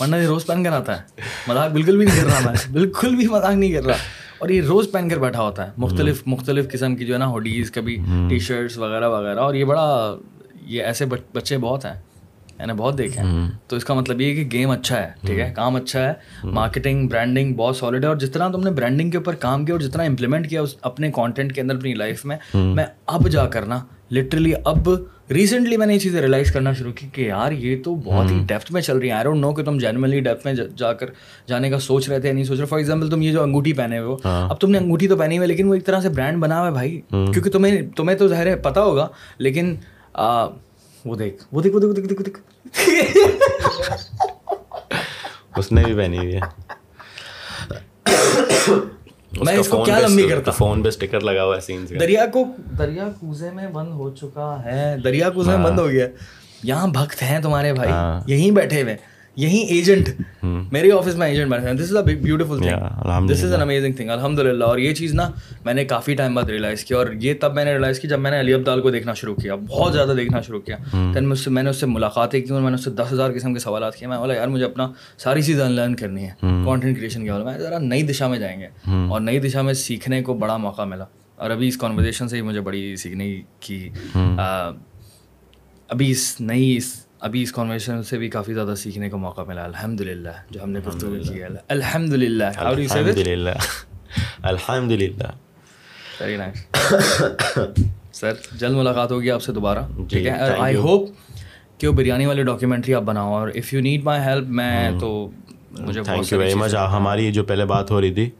ورنہ یہ روز پہن کر آتا ہے۔ مذاق بالکل بھی نہیں کر رہا میں بالکل بھی مذاق نہیں کر رہا۔ اور یہ روز پہن کر بیٹھا ہوتا ہے مختلف مختلف قسم کی جو ہے نا ہوڈیز کبھی ٹی شرٹس وغیرہ وغیرہ۔ اور یہ بڑا یہ ایسے بچے بہت ہیں میں نے بہت دیکھے ہیں۔ تو اس کا مطلب یہ کہ گیم اچھا ہے ٹھیک ہے؟ کام اچھا ہے مارکیٹنگ برانڈنگ بہت سالڈ ہے۔ اور جس طرح تم نے برانڈنگ کے اوپر کام کیا اور جتنا امپلیمنٹ کیا اس اپنے کانٹینٹ کے اندر اپنی لائف میں میں اب جا کر نا لٹرلی اب ریسنٹلی میں نے یہ چیزیں ریلائز کرنا شروع کی کہ یار یہ تو بہت ہی ڈیپتھ میں چل رہی ہیں۔ آئی ڈونٹ نو کہ تم جینولی ڈیپتھ میں جا کر جانے کا سوچ رہے تھے نہیں سوچ رہے۔ فار ایگزامپل تم یہ جو انگوٹھی پہنے ہو اب تم نے انگوٹھی تو پہنی ہوئی لیکن وہ ایک طرح سے برانڈ بنا ہوا ہے بھائی۔ کیونکہ تمہیں تمہیں تو ظاہر ہے پتا ہوگا لیکن وہ دیکھ وہ دیکھ وہ دیکھ دیکھ دیکھ۔ اس نے بھی پہنی ہوئی ہے۔ میں اس کو کیا لمبی کرتا فون پہ اسٹیکر لگا ہوا ہے سینس دریا کو دریا کوزے میں بند ہو چکا ہے۔ دریا کوزے میں بند ہو گیا یہاں بھکت ہیں تمہارے بھائی۔ یہیں بیٹھے ہوئے یہیں ایجنٹ میرے آفس میں ایجنٹ ہیں۔ This is a beautiful thing this is an amazing thing الحمد للہ اور یہ چیز نا میں نے کافی ٹائم بعد ریئلائز کیا اور یہ تب میں نے ریئلائز کی جب میں نے علی عبدال کو دیکھنا شروع کیا۔ بہت زیادہ دیکھنا شروع کیا۔ دین مجھ سے میں نے اس سے ملاقاتیں کی اور میں نے اس سے دس ہزار قسم کے سوالات کیے۔ میں بولا یار مجھے اپنا ساری چیزیں ان لرن کرنی ہے کانٹینٹ کریشن کے میں ذرا نئی دشا میں جائیں گے۔ اور نئی دشا میں سیکھنے کو بڑا موقع ملا۔ اور ابھی اس کانورزیشن سے ہی مجھے بڑی سیکھنے کی ابھی اس نئی اس ابھی اس کانورسن سے بھی کافی زیادہ سیکھنے کا موقع ملا الحمد للہ جو ہم نے گفتگو کی ہے۔ الحمد للہ الحمد للہ الحمد للہ ویری نائس سر جلد ملاقات ہوگی آپ سے دوبارہ۔ ٹھیک ہے؟ آئی ہوپ کہ وہ بریانی والی ڈاکیومنٹری آپ بناؤ اور if you need my help میں تو مجھے تھینک یو ویری مچ ہماری جو پہلے بات ہو رہی تھی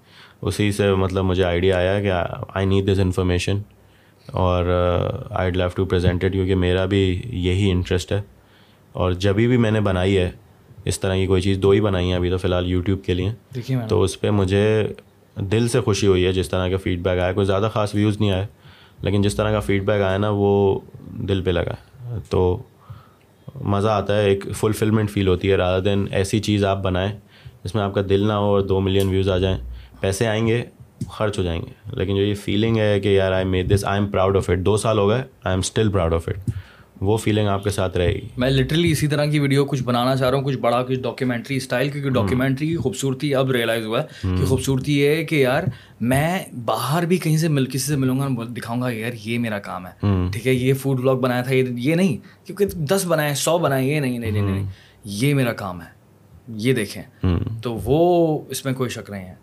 اسی سے مطلب مجھے آئیڈیا آیا کہ آئی نیڈ دس انفارمیشن اور آئی لیو ٹو پریزینٹیڈ کیونکہ میرا بھی یہی انٹرسٹ ہے۔ اور جبھی بھی میں نے بنائی ہے اس طرح کی کوئی چیز دو ہی بنائی ہیں ابھی تو فی الحال یوٹیوب کے لیے۔ تو اس پہ مجھے دل سے خوشی ہوئی ہے جس طرح کا فیڈ بیک آیا۔ کوئی زیادہ خاص ویوز نہیں آئے لیکن جس طرح کا فیڈ بیک آیا نا وہ دل پہ لگا۔ تو مزہ آتا ہے ایک فلفلمنٹ فیل ہوتی ہے رادر دین ایسی چیز آپ بنائیں جس میں آپ کا دل نہ ہو اور دو ملین ویوز آ جائیں۔ پیسے آئیں گے خرچ ہو جائیں گے۔ لیکن جو یہ فیلنگ ہے کہ یار I made this I am proud of it دو سال ہو گئے I am still proud of it وہ فیلنگ آپ کے ساتھ رہے گی۔ میں لٹرلی اسی طرح کی ویڈیو کچھ بنانا چاہ رہا ہوں کچھ بڑا کچھ ڈاکیومنٹری اسٹائل کیونکہ ڈاکیومنٹری کی خوبصورتی اب ریئلائز ہوا ہے کہ خوبصورتی یہ ہے کہ یار میں باہر بھی کہیں سے مل کسی سے ملوں گا دکھاؤں گا یار یہ میرا کام ہے۔ ٹھیک ہے یہ فوڈ بلاگ بنایا تھا یہ نہیں کیونکہ دس بنائے سو بنائے یہ نہیں نہیں نہیں یہ میرا کام ہے۔ یہ دیکھیں۔ تو وہ اس میں کوئی شک نہیں ہے۔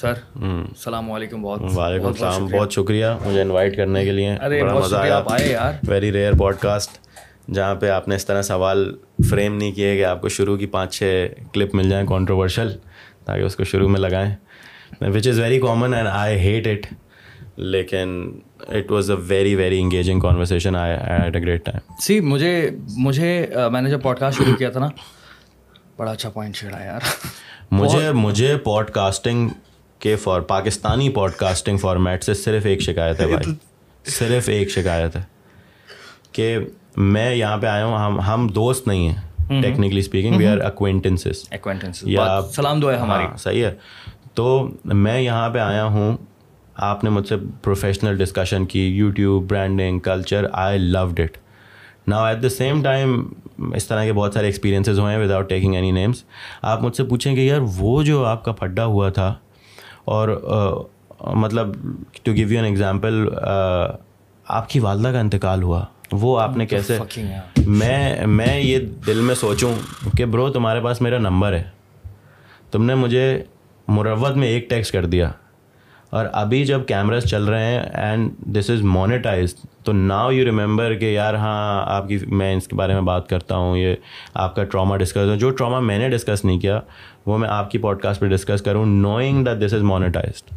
سر السلام علیکم بہت وعلیکم السلام بہت شکریہ۔ مجھے انوائٹ کرنے کے لیے۔ بڑا مزہ آیا۔ یار۔ ویری ریئر پوڈ کاسٹ جہاں پہ آپ نے اس طرح سوال فریم نہیں کیے کہ آپ کو شروع کی پانچ چھ کلپ مل جائیں کانٹروورشل تاکہ اس کو شروع میں لگائیں۔ Which is very common and I hate it لیکن it was a very very engaging conversation I had a great time see مجھے مجھے میں نے جب پوڈ کاسٹ شروع کیا تھا نا بڑا اچھا پوائنٹ چھیڑا یار۔ مجھے مجھے پوڈ کاسٹنگ کہ for Pakistani podcasting format سے صرف ایک شکایت ہے بھائی۔ صرف ایک شکایت ہے کہ میں یہاں پہ آیا ہوں ہم ہم دوست نہیں ہیں۔ Technically speaking we are acquaintances یا سلام دعا ہماری ہاں، صحیح ہے۔ تو میں یہاں پہ آیا ہوں۔ آپ نے مجھ سے پروفیشنل ڈسکشن کی YouTube branding culture I loved it نا ایٹ دا سیم ٹائم اس طرح کے بہت سارے ایکسپیرینسز ہوئے ہیں وداؤٹ ٹیکنگ اینی نیمس آپ مجھ سے پوچھیں کہ یار وہ جو آپ کا پھڈا ہوا تھا اور مطلب to give you an example آپ کی والدہ کا انتقال ہوا۔ وہ آپ نے کیسے میں میں یہ دل میں سوچوں کہ برو تمہارے پاس میرا نمبر ہے۔ تم نے مجھے مروت میں ایک ٹیکسٹ کر دیا۔ اور ابھی جب کیمراز چل رہے ہیں and this is monetised so now you remember کہ یار ہاں آپ کی میں اس کے بارے میں بات کرتا ہوں یہ آپ کا ٹراما ڈسکس جو ٹراما میں نے ڈسکس نہیں کیا وہ میں آپ کی پوڈ کاسٹ پہ ڈسکس کروں knowing that this is monetized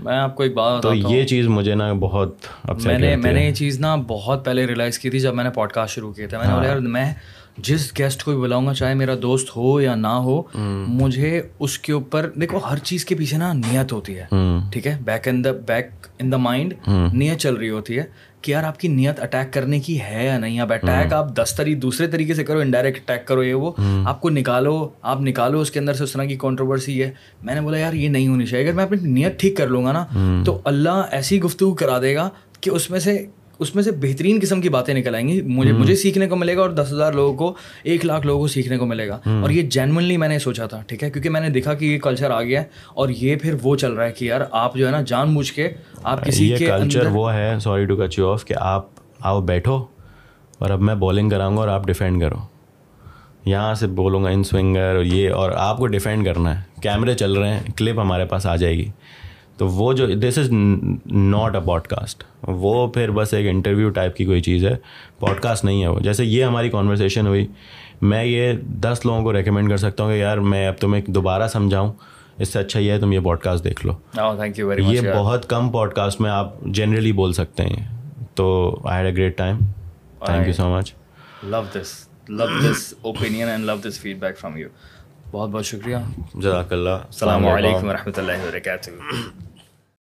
میں آپ کو ایک بات تو یہ چیز مجھے نا بہت میں نے میں نے یہ چیز نا بہت پہلے ریئلائز کی تھی جب میں نے پوڈ کاسٹ شروع کیا تھا میں نے بولا یار میں جس گیسٹ کو بھی بلاؤں گا چاہے میرا دوست ہو یا نہ ہو مجھے اس کے اوپر دیکھو ہر چیز کے پیچھے نا نیت ہوتی ہے ٹھیک ہے؟ Back in the back in the mind نیت چل رہی ہوتی ہے کہ یار آپ کی نیت اٹیک کرنے کی ہے یا نہیں؟ اب اٹیک آپ دس طریقے دوسرے طریقے سے کرو انڈائریکٹ اٹیک کرو یہ وہ۔ آپ کو نکالو آپ نکالو اس کے اندر سے اس طرح کی کانٹروورسی ہے۔ میں نے بولا یار یہ نہیں ہونی چاہیے۔ اگر میں اپنی نیت ٹھیک کر لوں گا نا تو اللہ ایسی گفتگو کرا دے گا کہ اس میں سے اس میں سے بہترین قسم کی باتیں نکل آئیں گی۔ مجھے مجھے سیکھنے کو ملے گا اور دس ہزار لوگوں کو ایک لاکھ لوگوں کو سیکھنے کو ملے گا۔ اور یہ جینونلی میں نے سوچا تھا ٹھیک ہے؟ کیونکہ میں نے دیکھا کہ یہ کلچر آ گیا ہے اور یہ پھر وہ چل رہا ہے کہ یار آپ جو ہے نا جان بوجھ کے آپ کسی کے کلچر وہ ہے سوری ٹو کچ آف کہ آپ آؤ بیٹھو اور اب میں بولنگ کراؤں گا اور آپ ڈیفینڈ کرو۔ یہاں سے بولوں گا ان سوئنگر اور یہ اور آپ کو ڈیفینڈ کرنا ہے۔ کیمرے چل رہے ہیں کلپ ہمارے پاس آ جائے گی۔ تو وہ جو this is not a podcast وہ پھر بس ایک انٹرویو ٹائپ کی کوئی چیز ہے. پوڈ کاسٹ نہیں ہے وہ. جیسے یہ ہماری کانورسیشن ہوئی. میں یہ دس لوگوں کو ریکمینڈ کر سکتا ہوں کہ یار میں اب تمہیں دوبارہ سمجھاؤں. اس سے اچھا یہ ہے تم یہ پوڈ کاسٹ دیکھ لو. تھینک یو ویری یہ بہت کم پوڈ کاسٹ میں آپ جنرلی بول سکتے ہیں. تو I had a great time thank you so much love this love this opinion and love this feedback from you بہت بہت شکریہ. جزاک اللہ. السلام علیکم. و رحمۃ اللہ وبرکاتہ.